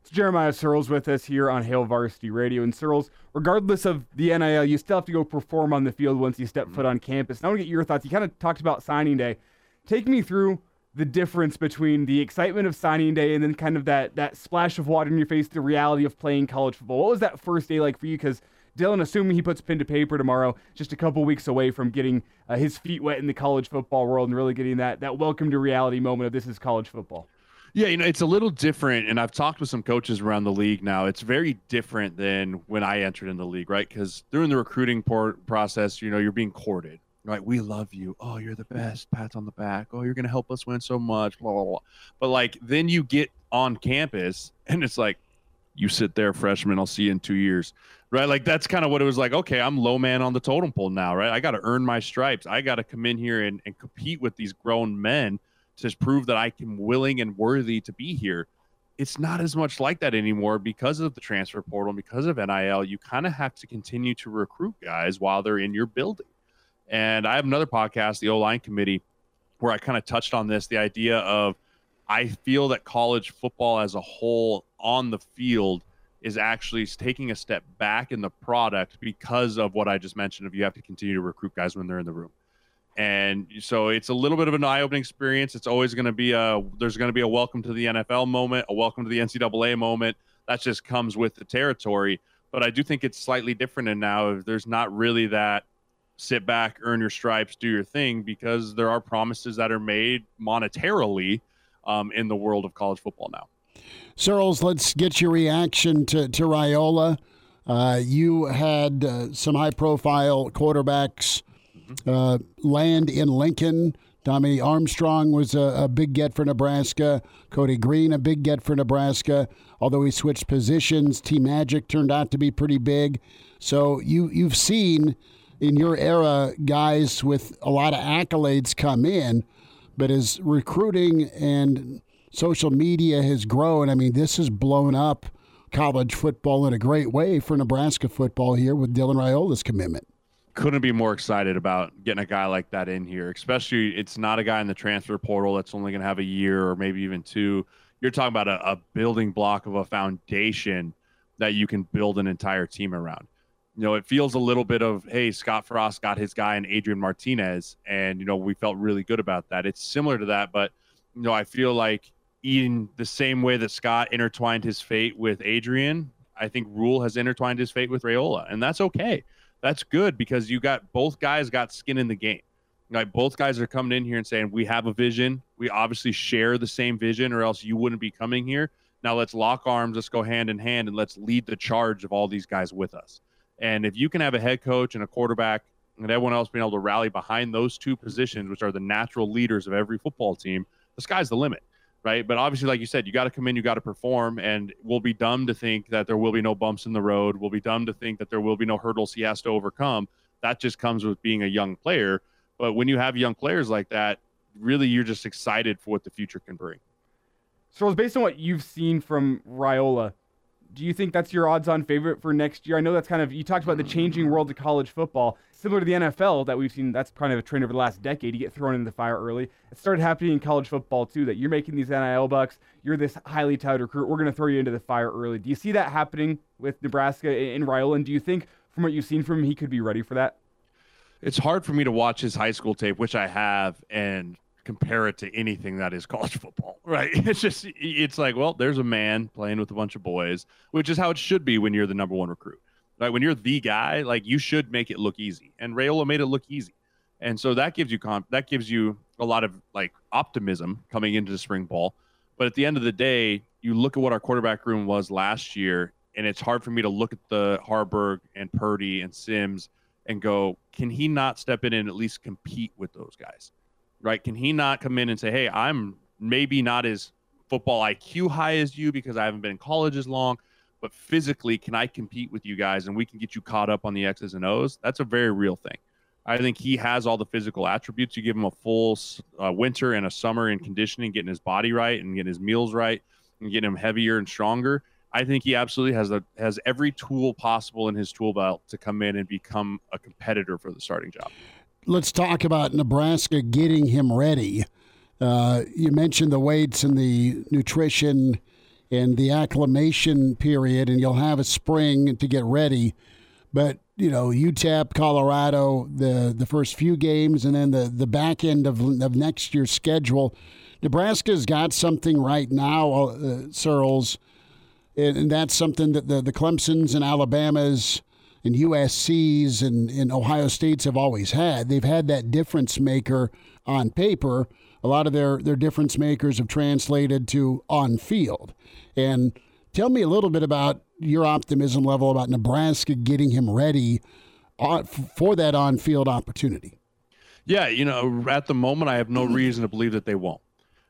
It's Jeremiah Sirles with us here on Hail Varsity Radio. And Sirles, regardless of the NIL, you still have to go perform on the field once you step mm-hmm. foot on campus. Now, I want to get your thoughts. You kind of talked about signing day. Take me through the difference between the excitement of signing day and then kind of that that splash of water in your face, the reality of playing college football. What was that first day like for you? Because Dylan, assuming he puts pen to paper tomorrow, just a couple weeks away from getting uh, his feet wet in the college football world and really getting that that welcome to reality moment of this is college football. Yeah, you know, it's a little different. And I've talked with some coaches around the league now. It's very different than when I entered in the league, right? Because during the recruiting por- process, you know, you're being courted, right? We love you. Oh, you're the best. Pats on the back. Oh, you're going to help us win so much. Blah, blah, blah. But like, then you get on campus and it's like, You sit there, freshman. I'll see you in two years. Right? Like that's kind of what it was like. Okay, I'm low man on the totem pole now, right? I got to earn my stripes. I got to come in here and, and compete with these grown men to prove that I am willing and worthy to be here. It's not as much like that anymore because of the transfer portal, and because of NIL. You kind of have to continue to recruit guys while they're in your building. And I have another podcast, the O line committee, where I kind of touched on this the idea of I feel that college football as a whole on the field is actually taking a step back in the product because of what I just mentioned. If you have to continue to recruit guys when they're in the room, and so it's a little bit of an eye-opening experience. It's always going to be a there's going to be a welcome to the NFL moment, a welcome to the NCAA moment. That just comes with the territory. But I do think it's slightly different, and now there's not really that sit back, earn your stripes, do your thing, because there are promises that are made monetarily um, in the world of college football now. Sirles, let's get your reaction to, to Raiola. Uh, you had uh, some high profile quarterbacks mm-hmm. uh, land in Lincoln. Tommy Armstrong was a, a, big get for Nebraska. Cody Green, a big get for Nebraska. Although he switched positions, T Magic turned out to be pretty big. So you you've seen in your era guys with a lot of accolades come in, but as recruiting and social media has grown, I mean, this has blown up college football in a great way for Nebraska football here with Dylan Raiola's commitment. Couldn't be more excited about getting a guy like that in here, especially it's not a guy in the transfer portal that's only going to have a year or maybe even two. You're talking about a, a building block of a foundation that you can build an entire team around you know, it feels a little bit of, hey, Scott Frost got his guy in Adrian Martinez, and you know, we felt really good about that. It's similar to that, but you know, I feel like in the same way that Scott intertwined his fate with Adrian, I think Rhule has intertwined his fate with Raiola, and that's okay. That's good because you got both guys got skin in the game. Like both guys are coming in here and saying, "We have a vision. We obviously share the same vision, or else you wouldn't be coming here." Now let's lock arms. Let's go hand in hand, and let's lead the charge of all these guys with us. And if you can have a head coach and a quarterback and everyone else being able to rally behind those two positions, which are the natural leaders of every football team, the sky's the limit, right? But obviously, like you said, you got to come in, you got to perform, and we'll be dumb to think that there will be no bumps in the road. We'll be dumb to think that there will be no hurdles he has to overcome. That just comes with being a young player. But when you have young players like that, really, you're just excited for what the future can bring. So, based on what you've seen from Raiola, do you think that's your odds on favorite for next year? I know that's kind of, you talked about the changing world of college football. Similar to the NFL that we've seen, that's kind of a trend over the last decade. You get thrown into the fire early. It started happening in college football too, that you're making these NIL bucks. You're this highly touted recruit. We're going to throw you into the fire early. Do you see that happening with Nebraska in Ryland? Do you think, from what you've seen from him, he could be ready for that? It's hard for me to watch his high school tape, which I have, and compare it to anything that is college football, right? Mm-hmm. It's just, it's like, well, there's a man playing with a bunch of boys, which is how it should be when you're the number one recruit, right? When you're the guy, like you should make it look easy, and Raiola made it look easy, and so that gives you comp, that gives you a lot of like optimism coming into the spring ball. But at the end of the day, you look at what our quarterback room was last year, and it's hard for me to look at the Haarberg and Purdy and Sims and go, can he not step in and at least compete with those guys? Right? Can he not come in and say, hey, I'm maybe not as football IQ high as you because I haven't been in college as long, but physically, can I compete with you guys and we can get you caught up on the X's and O's? That's a very real thing. I think he has all the physical attributes. You give him a full uh, winter and a summer in conditioning, getting his body right and getting his meals right and getting him heavier and stronger. I think he absolutely has a, has every tool possible in his tool belt to come in and become a competitor for the starting job let's talk about Nebraska getting him ready. Uh, you mentioned the weights and the nutrition and the acclimation period, and you'll have a spring to get ready. But you know, UTEP, Colorado, the the first few games, and then the the back end of of next year's schedule. Nebraska's got something right now, uh, Sirles, and, and that's something that the the Clemson's and Alabamas and USC's and, and Ohio State's have always had. They've had that difference maker on paper. A lot of their, their difference makers have translated to on field. And tell me a little bit about your optimism level about Nebraska getting him ready uh, for that on field opportunity. Yeah, you know, at the moment, I have no reason to believe that they won't.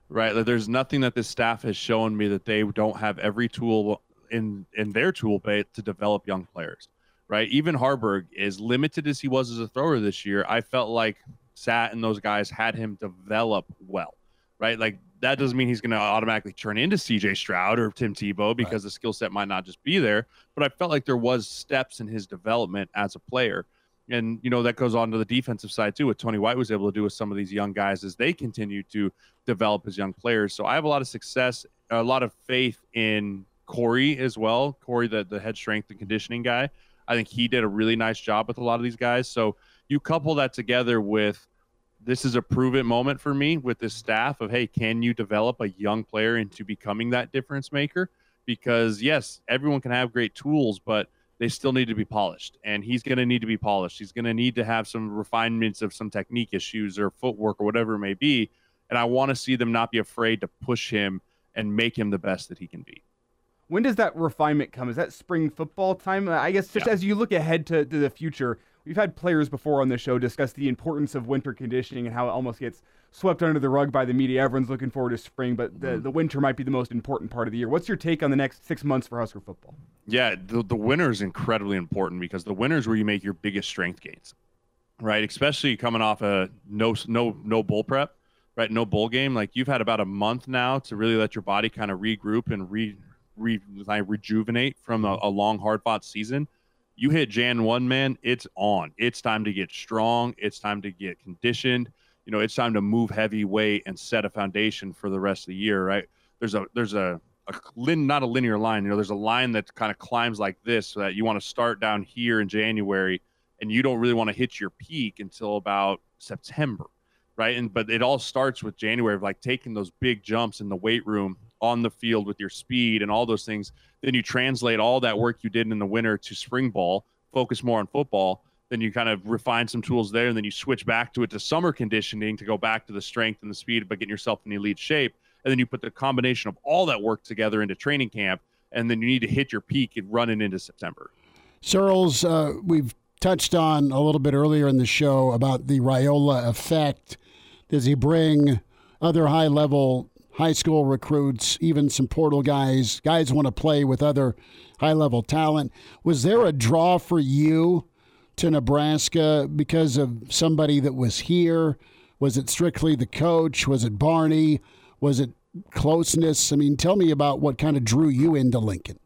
Right? Like, there's nothing that this staff has shown me that they don't have every tool in in their tool belt to develop young players, right? Even Haarberg, as limited as he was as a thrower this year, I felt like Sat and those guys had him develop well, right? Like that doesn't mean he's going to automatically turn into CJ Stroud or Tim Tebow because right. the skill set might not just be there. But I felt like there was steps in his development as a player. And, you know, that goes on to the defensive side too, what Tony White was able to do with some of these young guys as they continue to develop as young players. So I have a lot of success, a lot of faith in Corey as well. Corey, the, the head strength and conditioning guy. I think he did a really nice job with a lot of these guys. So you couple that together with this is a proven moment for me with this staff of hey, can you develop a young player into becoming that difference maker? Because yes, everyone can have great tools, but they still need to be polished. And he's going to need to be polished. He's going to need to have some refinements of some technique issues or footwork or whatever it may be. And I want to see them not be afraid to push him and make him the best that he can be. When does that refinement come? Is that spring football time? I guess just yeah. as you look ahead to, to the future, We've had players before on the show discuss the importance of winter conditioning and how it almost gets swept under the rug by the media. Everyone's looking forward to spring, but the, mm-hmm. the winter might be the most important part of the year. What's your take on the next six months for Husker football? Yeah, the, the winter is incredibly important because the winter is where you make your biggest strength gains, right? Especially coming off a no no no bowl prep, right? No bowl game. Like you've had about a month now to really let your body kind of regroup and re, re like rejuvenate from a, a long hard fought season you hit Jan 1, man, it's on. It's time to get strong. It's time to get conditioned. You know, it's time to move heavy weight and set a foundation for the rest of the year, right? There's a there's a, a lin, not a linear line. You know, there's a line that kind of climbs like this so that you want to start down here in January and you don't really want to hit your peak until about September, right? And but it all starts with January of like taking those big jumps in the weight room on the field with your speed and all those things. Then you translate all that work you did in the winter to spring ball, focus more on football. Then you kind of refine some tools there, and then you switch back to it to summer conditioning to go back to the strength and the speed, but getting yourself in elite shape. And then you put the combination of all that work together into training camp, and then you need to hit your peak and running into September. Sirles, uh, we've touched on a little bit earlier in the show about the Raiola effect. Does he bring other high level high school recruits, even some portal guys. Guys want to play with other high level talent. Was there a draw for you to Nebraska because of somebody that was here? Was it strictly the coach? Was it Barney? Was it closeness? I mean, tell me about what kind of drew you into Lincoln.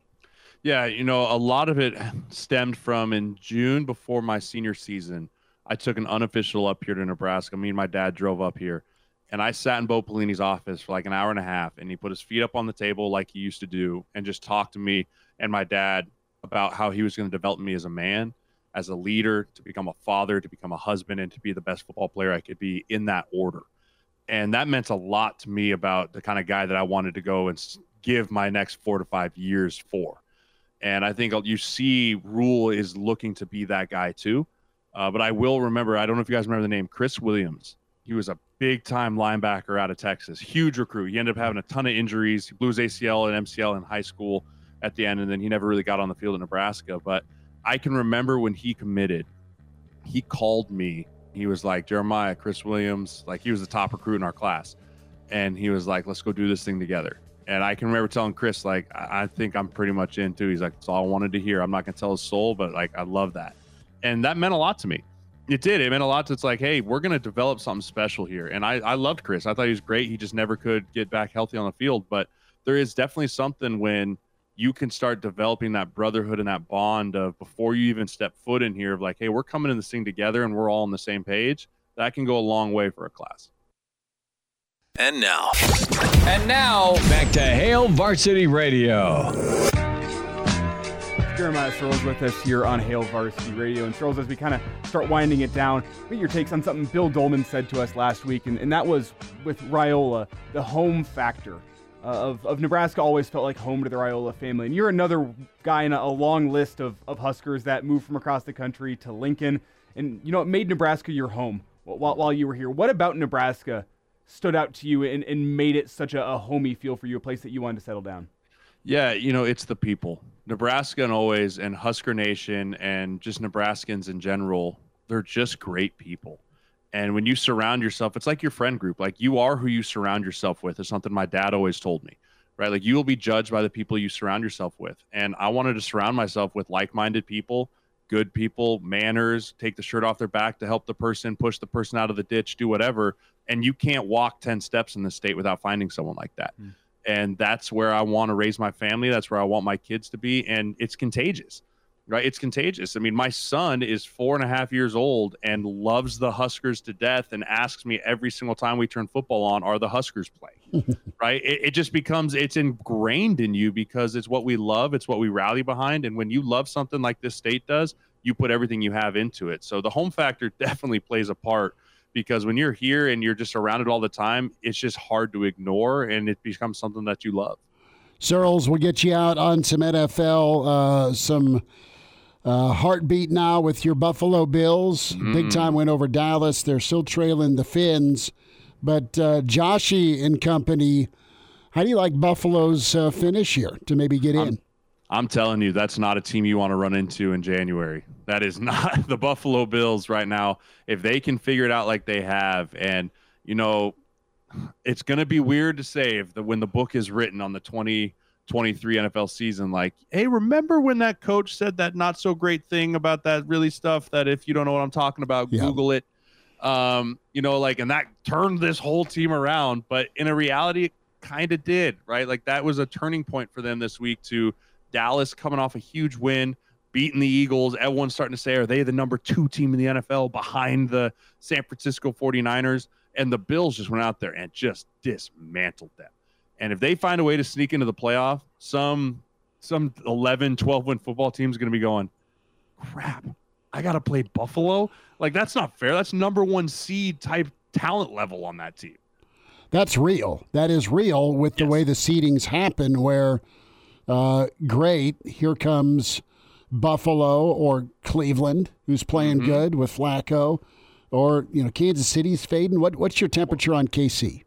Yeah, you know, a lot of it stemmed from in June before my senior season. I took an unofficial up here to Nebraska. Me and my dad drove up here and I sat in Bo Pelini's office for like an hour and a half, and he put his feet up on the table like he used to do, and just talked to me and my dad about how he was going to develop me as a man, as a leader, to become a father, to become a husband, and to be the best football player I could be in that order. And that meant a lot to me about the kind of guy that I wanted to go and give my next four to five years for. And I think you see Rhule is looking to be that guy too. Uh, but I will remember, I don't know if you guys remember the name Chris Williams. He was a big time linebacker out of Texas, huge recruit. He ended up having a ton of injuries. He blew his ACL and MCL in high school at the end, and then he never really got on the field in Nebraska. But I can remember when he committed, he called me. He was like, Jeremiah, Chris Williams, like he was the top recruit in our class. And he was like, let's go do this thing together. And I can remember telling Chris, like, I, I think I'm pretty much in too. He's like, that's all I wanted to hear. I'm not going to tell his soul, but like, I love that. And that meant a lot to me it did. It meant a lot. To, it's like, hey, we're going to develop something special here. And I, I loved Chris. I thought he was great. He just never could get back healthy on the field. But there is definitely something when you can start developing that brotherhood and that bond of before you even step foot in here of like, hey, we're coming in this thing together and we're all on the same page. That can go a long way for a class. And now, and now back to Hail Varsity Radio. Jeremiah Sirles with us here on Hail Varsity Radio. And Sirles, as we kind of start winding it down, what your takes on something Bill Dolman said to us last week, and, and that was with Raiola, the home factor. Uh, of, of Nebraska always felt like home to the Raiola family. And you're another guy in a, a long list of, of Huskers that moved from across the country to Lincoln. And, you know, it made Nebraska your home while, while you were here. What about Nebraska stood out to you and, and made it such a, a homey feel for you, a place that you wanted to settle down? Yeah, you know, it's the people. Nebraska and always and Husker Nation and just Nebraskans in general, they're just great people. And when you surround yourself, it's like your friend group. Like you are who you surround yourself with, is something my dad always told me. right? Like you will be judged by the people you surround yourself with. And I wanted to surround myself with like minded people, good people, manners, take the shirt off their back to help the person, push the person out of the ditch, do whatever. And you can't walk 10 steps in the state without finding someone like that. Mm. And that's where I want to raise my family. That's where I want my kids to be. And it's contagious right? It's contagious. I mean, my son is four and a half years old and loves the Huskers to death and asks me every single time we turn football on, are the Huskers playing? right? It, it, just becomes, it's ingrained in you because it's what we love, it's what we rally behind. And when you love something like this state does, you put everything you have into it. So the home factor definitely plays a part because when you're here and you're just around it all the time, it's just hard to ignore and it becomes something that you love. Sirles will get you out on some NFL, uh, some uh, heartbeat now with your Buffalo Bills. Mm. Big time win over Dallas. They're still trailing the Fins. But uh, Joshy and company, how do you like Buffalo's uh, finish here to maybe get I'm, in? I'm telling you, that's not a team you want to run into in January. That is not the Buffalo Bills right now. If they can figure it out like they have, and, you know, it's going to be weird to say if the, when the book is written on the 2023 NFL season like, hey, remember when that coach said that not so great thing about that really stuff that if you don't know what I'm talking about, yeah. Google it. Um, you know, like, and that turned this whole team around. But in a reality, it kind of did, right? Like, that was a turning point for them this week to Dallas coming off a huge win, beating the Eagles. Everyone's starting to say, are they the number two team in the NFL behind the San Francisco 49ers? And the Bills just went out there and just dismantled them. And if they find a way to sneak into the playoff, some some 11, 12 win football team is going to be going, crap, I got to play Buffalo. Like that's not fair. That's number one seed type talent level on that team. That's real. That is real with the way the seedings happen. Where, uh, great, here comes Buffalo or Cleveland, who's playing mm-hmm. good with Flacco, or you know Kansas City's fading. What what's your temperature on KC?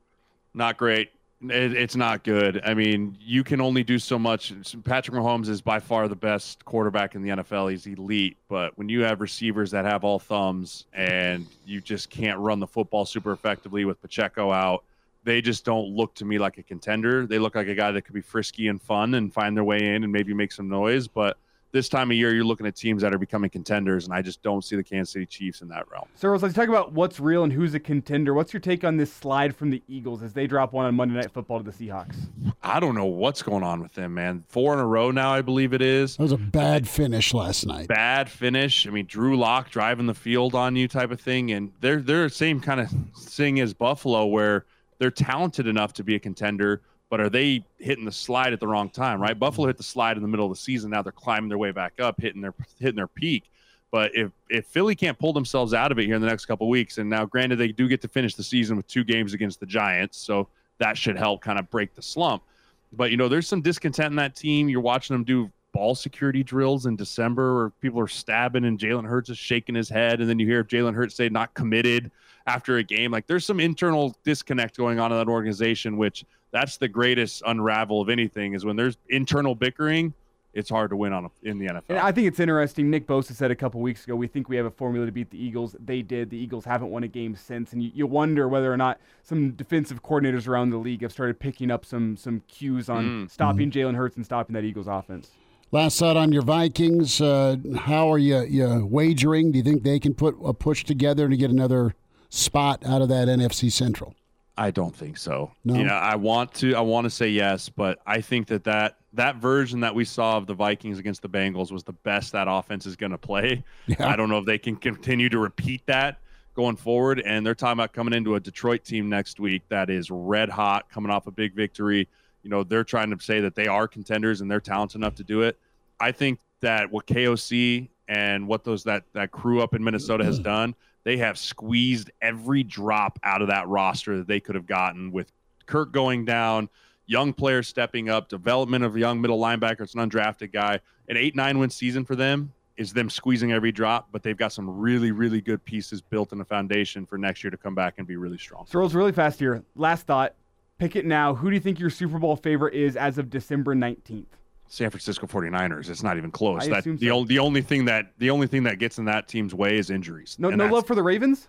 Not great. It, it's not good. I mean, you can only do so much. Patrick Mahomes is by far the best quarterback in the NFL. He's elite, but when you have receivers that have all thumbs and you just can't run the football super effectively with Pacheco out, they just don't look to me like a contender. They look like a guy that could be frisky and fun and find their way in and maybe make some noise, but this time of year, you're looking at teams that are becoming contenders, and I just don't see the Kansas City Chiefs in that realm. So, let's talk about what's real and who's a contender. What's your take on this slide from the Eagles as they drop one on Monday Night Football to the Seahawks? I don't know what's going on with them, man. Four in a row now, I believe it is. That was a bad finish last night. Bad finish. I mean, Drew Lock driving the field on you, type of thing, and they're they're the same kind of thing as Buffalo, where they're talented enough to be a contender but are they hitting the slide at the wrong time? Right, Buffalo mm-hmm. hit the slide in the middle of the season. Now they're climbing their way back up, hitting their hitting their peak. But if if Philly can't pull themselves out of it here in the next couple weeks, and now granted they do get to finish the season with two games against the Giants, so that should help kind of break the slump. But you know, there's some discontent in that team. You're watching them do ball security drills in December where people are stabbing and Jalen Hurts is shaking his head, and then you hear Jalen Hurts say not committed after a game. Like there's some internal disconnect going on in that organization, which that's the greatest unravel of anything is when there's internal bickering. It's hard to win on a, in the NFL. And I think it's interesting. Nick Bosa said a couple weeks ago, we think we have a formula to beat the Eagles. They did. The Eagles haven't won a game since, and you, you wonder whether or not some defensive coordinators around the league have started picking up some some cues on mm. stopping mm. Jalen Hurts and stopping that Eagles offense. Last thought on your Vikings. Uh, how are you, you wagering? Do you think they can put a push together to get another spot out of that NFC Central? I don't think so. No. You know, I want to I want to say yes, but I think that that that version that we saw of the Vikings against the Bengals was the best that offense is going to play. Yeah. I don't know if they can continue to repeat that going forward and they're talking about coming into a Detroit team next week that is red hot coming off a big victory. You know, they're trying to say that they are contenders and they're talented enough to do it. I think that what KOC and what those that that crew up in Minnesota has done they have squeezed every drop out of that roster that they could have gotten with Kirk going down, young players stepping up, development of a young middle linebacker. It's an undrafted guy. An eight nine win season for them is them squeezing every drop, but they've got some really really good pieces built in the foundation for next year to come back and be really strong. Rolls really fast here. Last thought. Pick it now. Who do you think your Super Bowl favorite is as of December 19th? San Francisco 49ers. It's not even close. I that the so. only the only thing that the only thing that gets in that team's way is injuries. No, no love for the Ravens.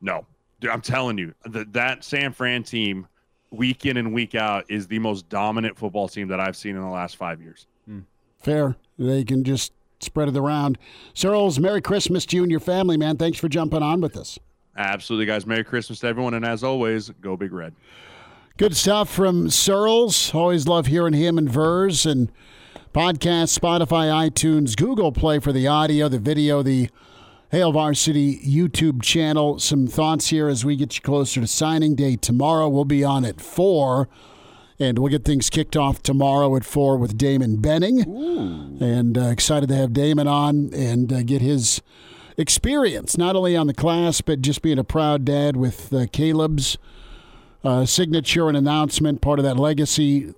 No, Dude, I'm telling you that that San Fran team week in and week out is the most dominant football team that I've seen in the last five years. Hmm. Fair. They can just spread it around. Sirles, Merry Christmas to you and your family, man. Thanks for jumping on with us. Absolutely, guys. Merry Christmas to everyone, and as always, go Big Red. Good stuff from Sirles. Always love hearing him and Verz and podcast, Spotify, iTunes, Google Play for the audio, the video, the Hail Varsity YouTube channel. Some thoughts here as we get you closer to signing day tomorrow. We'll be on at 4, and we'll get things kicked off tomorrow at 4 with Damon Benning. And uh, excited to have Damon on and uh, get his experience, not only on the class, but just being a proud dad with uh, Caleb's uh, signature and announcement, part of that legacy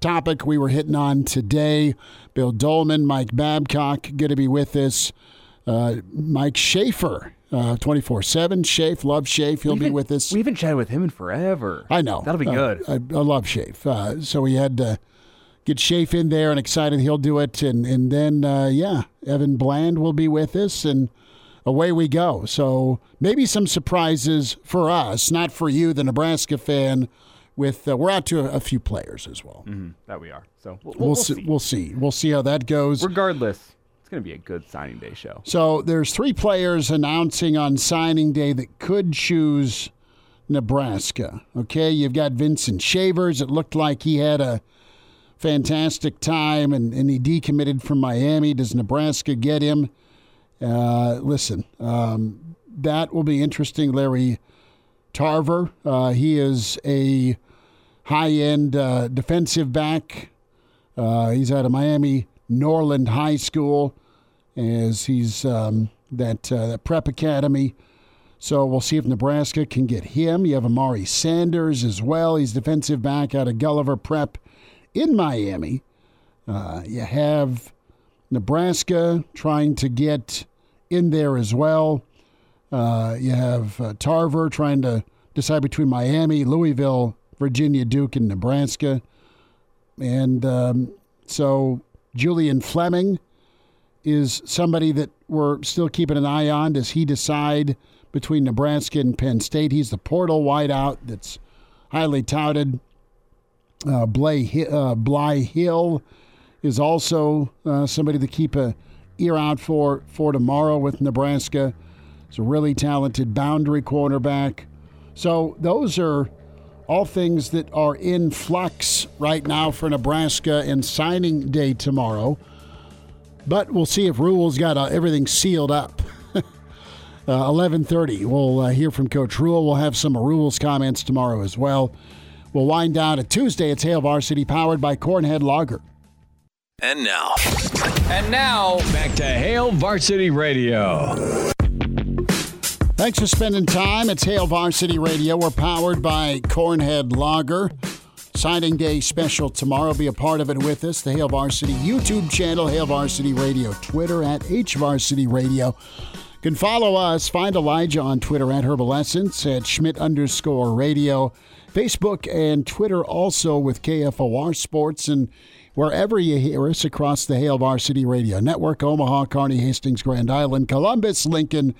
topic we were hitting on today. Bill Dolman, Mike Babcock, going to be with us. Uh, Mike Schaefer, twenty four seven. Shafe, love Shafe. He'll be with us. We haven't chatted with him in forever. I know That'll be Uh, good. I, I love Shafe. Uh, so we had to get Shafe in there, and excited he'll do it. And and then uh, yeah, Evan Bland will be with us, and away we go. So maybe some surprises for us, not for you, the Nebraska fan. With uh, we're out to a, a few players as well. Mhm, that we are. So we'll, We'll, see, We'll see. We'll see how that goes. Regardless, it's going to be a good signing day show. So there's three players announcing on signing day that could choose Nebraska. Okay, you've got Vincent Shavers. It looked like he had a fantastic time and, and he decommitted from Miami. Does Nebraska get him? Uh, listen, um, that will be interesting. Larry Tarver, uh, he is a high end uh, defensive back. Uh, he's out of Miami Norland High School as he's um, that uh, that prep academy. So we'll see if Nebraska can get him. You have Amari Sanders as well. He's defensive back out of Gulliver Prep in Miami. Uh, you have Nebraska trying to get in there as well. Uh, you have uh, Tarver trying to decide between Miami, Louisville, Virginia, Duke, and Nebraska. And um, so Julian Fleming is somebody that we're still keeping an eye on. Does he decide between Nebraska and Penn State? He's the portal wideout that's highly touted. Uh, Blay, uh, Blye Hill is also uh, somebody to keep a ear out for for tomorrow with Nebraska. He's a really talented boundary cornerback. So those are all things that are in flux right now for Nebraska and signing day tomorrow. But we'll see if Rhule's got uh, everything sealed up. Uh, 11:30. We'll uh, hear from Coach Rhule. We'll have some of Rhule's comments tomorrow as well. We'll wind down at Tuesday. It's Hail Varsity, powered by Cornhead Lager. And now. And now, back to Hail Varsity Radio. Thanks for spending time. It's Hail Varsity Radio. We're powered by Cornhead Lager. Signing Day special tomorrow. Be a part of it with us. The Hail Varsity YouTube channel, Hail Varsity Radio, Twitter at HVarsity Radio. You can follow us. Find Elijah on Twitter at Herbal Essence, at Schmidt underscore radio. Facebook and Twitter also with KFOR Sports and wherever you hear us across the Hail Varsity Radio Network, Omaha, Kearney, Hastings, Grand Island, Columbus, Lincoln.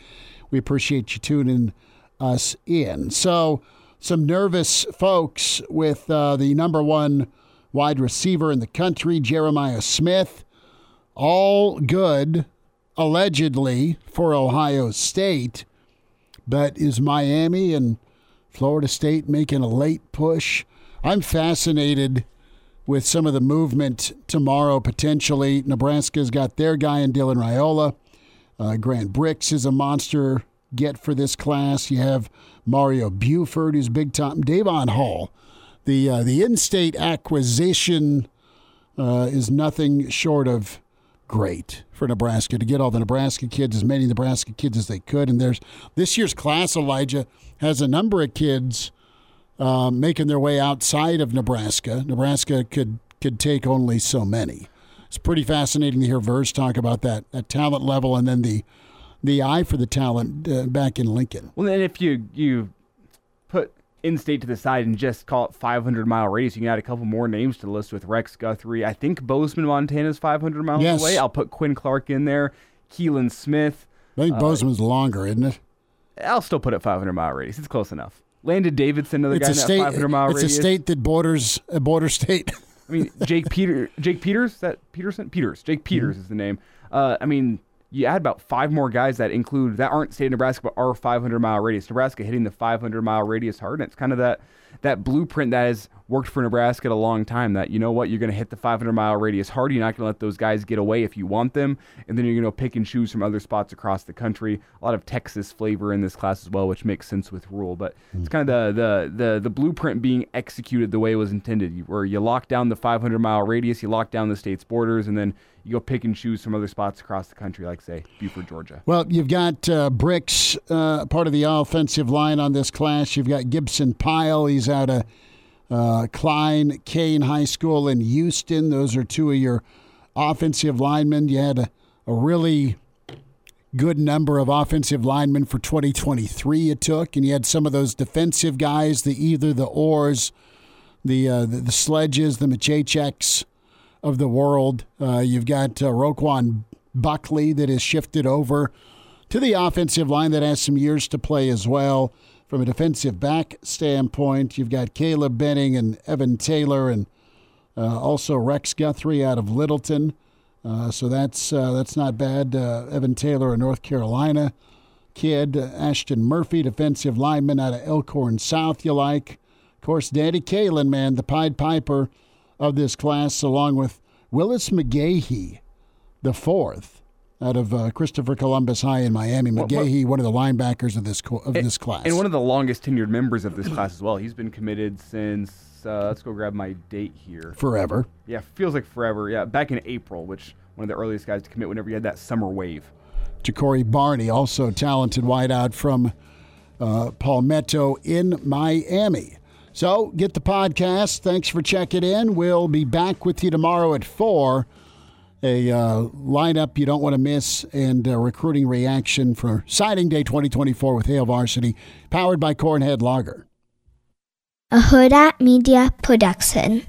We appreciate you tuning us in. So, some nervous folks with uh, the number one wide receiver in the country, Jeremiah Smith. All good, allegedly, for Ohio State. But is Miami and Florida State making a late push? I'm fascinated with some of the movement tomorrow, potentially. Nebraska's got their guy in Dylan Raiola. Uh, Grant Brix is a monster get for this class. You have Mario Buford, who's big time. Davon Hall, the uh, the in-state acquisition uh, is nothing short of great for Nebraska to get all the Nebraska kids, as many Nebraska kids as they could. And there's this year's class, Elijah, has a number of kids uh, making their way outside of Nebraska. Nebraska could could take only so many. It's pretty fascinating to hear Verz talk about that that talent level and then the the eye for the talent uh, back in Lincoln. Well, then if you you put in-state to the side and just call it 500 mile radius, you can add a couple more names to the list with Rex Guthrie. I think Bozeman, Montana is 500 miles Yes. away. I'll put Quinn Clark in there. Keelan Smith. I think Uh, Bozeman's longer, isn't it? I'll still put it 500 mile radius. It's close enough. Landon Davidson, another It's guy a in that state. 500 mile It's radius. It's a state that borders a border state. I mean, Jake Peter, Jake Peters, that Peterson, Peters, Jake Peters Mm-hmm. is the name. Uh, I mean, you add about five more guys that include that aren't state of Nebraska but are 500 mile radius. Nebraska hitting the 500 mile radius hard, and it's kind of that that blueprint that has worked for Nebraska at a long time. That you know what, you're going to hit the 500 mile radius hard. You're not going to let those guys get away if you want them, and then you're going to pick and choose from other spots across the country. A lot of Texas flavor in this class as well, which makes sense with Rhule. But it's kind of the, the the the blueprint being executed the way it was intended, you- where you lock down the 500 mile radius, you lock down the state's borders, and then you go pick and choose from other spots across the country, like say Buford, Georgia. Well, you've got uh, Brix, uh, part of the offensive line on this class. You've got Gibson Pyle. He's out of uh, Klein Cain High School in Houston. Those are two of your offensive linemen. You had a, a really good number of offensive linemen for 2023 you took, and you had some of those defensive guys, the either the Ors, the uh, the, the Sledges, the Machacheks of the world. Uh, you've got uh, Roquan Buckley that has shifted over to the offensive line that has some years to play as well. From a defensive back standpoint, you've got Caleb Benning and Evan Taylor, and uh, also Rex Guthrie out of Littleton. Uh, so that's uh, that's not bad. Uh, Evan Taylor, a North Carolina kid. Ashton Murphy, defensive lineman out of Elkhorn South. You like, of course, Danny Kaelin, man, the Pied Piper of this class, along with Willis McGahee, the fourth out of uh, Christopher Columbus High in Miami. McGahee, one of the linebackers of this co- of And- this class. And one of the longest tenured members of this class as well. He's been committed since, uh, let's go grab my date here. Forever. Yeah, feels like forever. Yeah, back in April, which one of the earliest guys to commit whenever you had that summer wave. Ja'Cory Barney, also talented wideout from uh, Palmetto in Miami. So get the podcast. Thanks for checking in. We'll be back with you tomorrow at 4. A uh, lineup you don't want to miss and uh, recruiting reaction for signing day 2024 with Hail Varsity, powered by Cornhead Lager. A Hurrdat Media Production.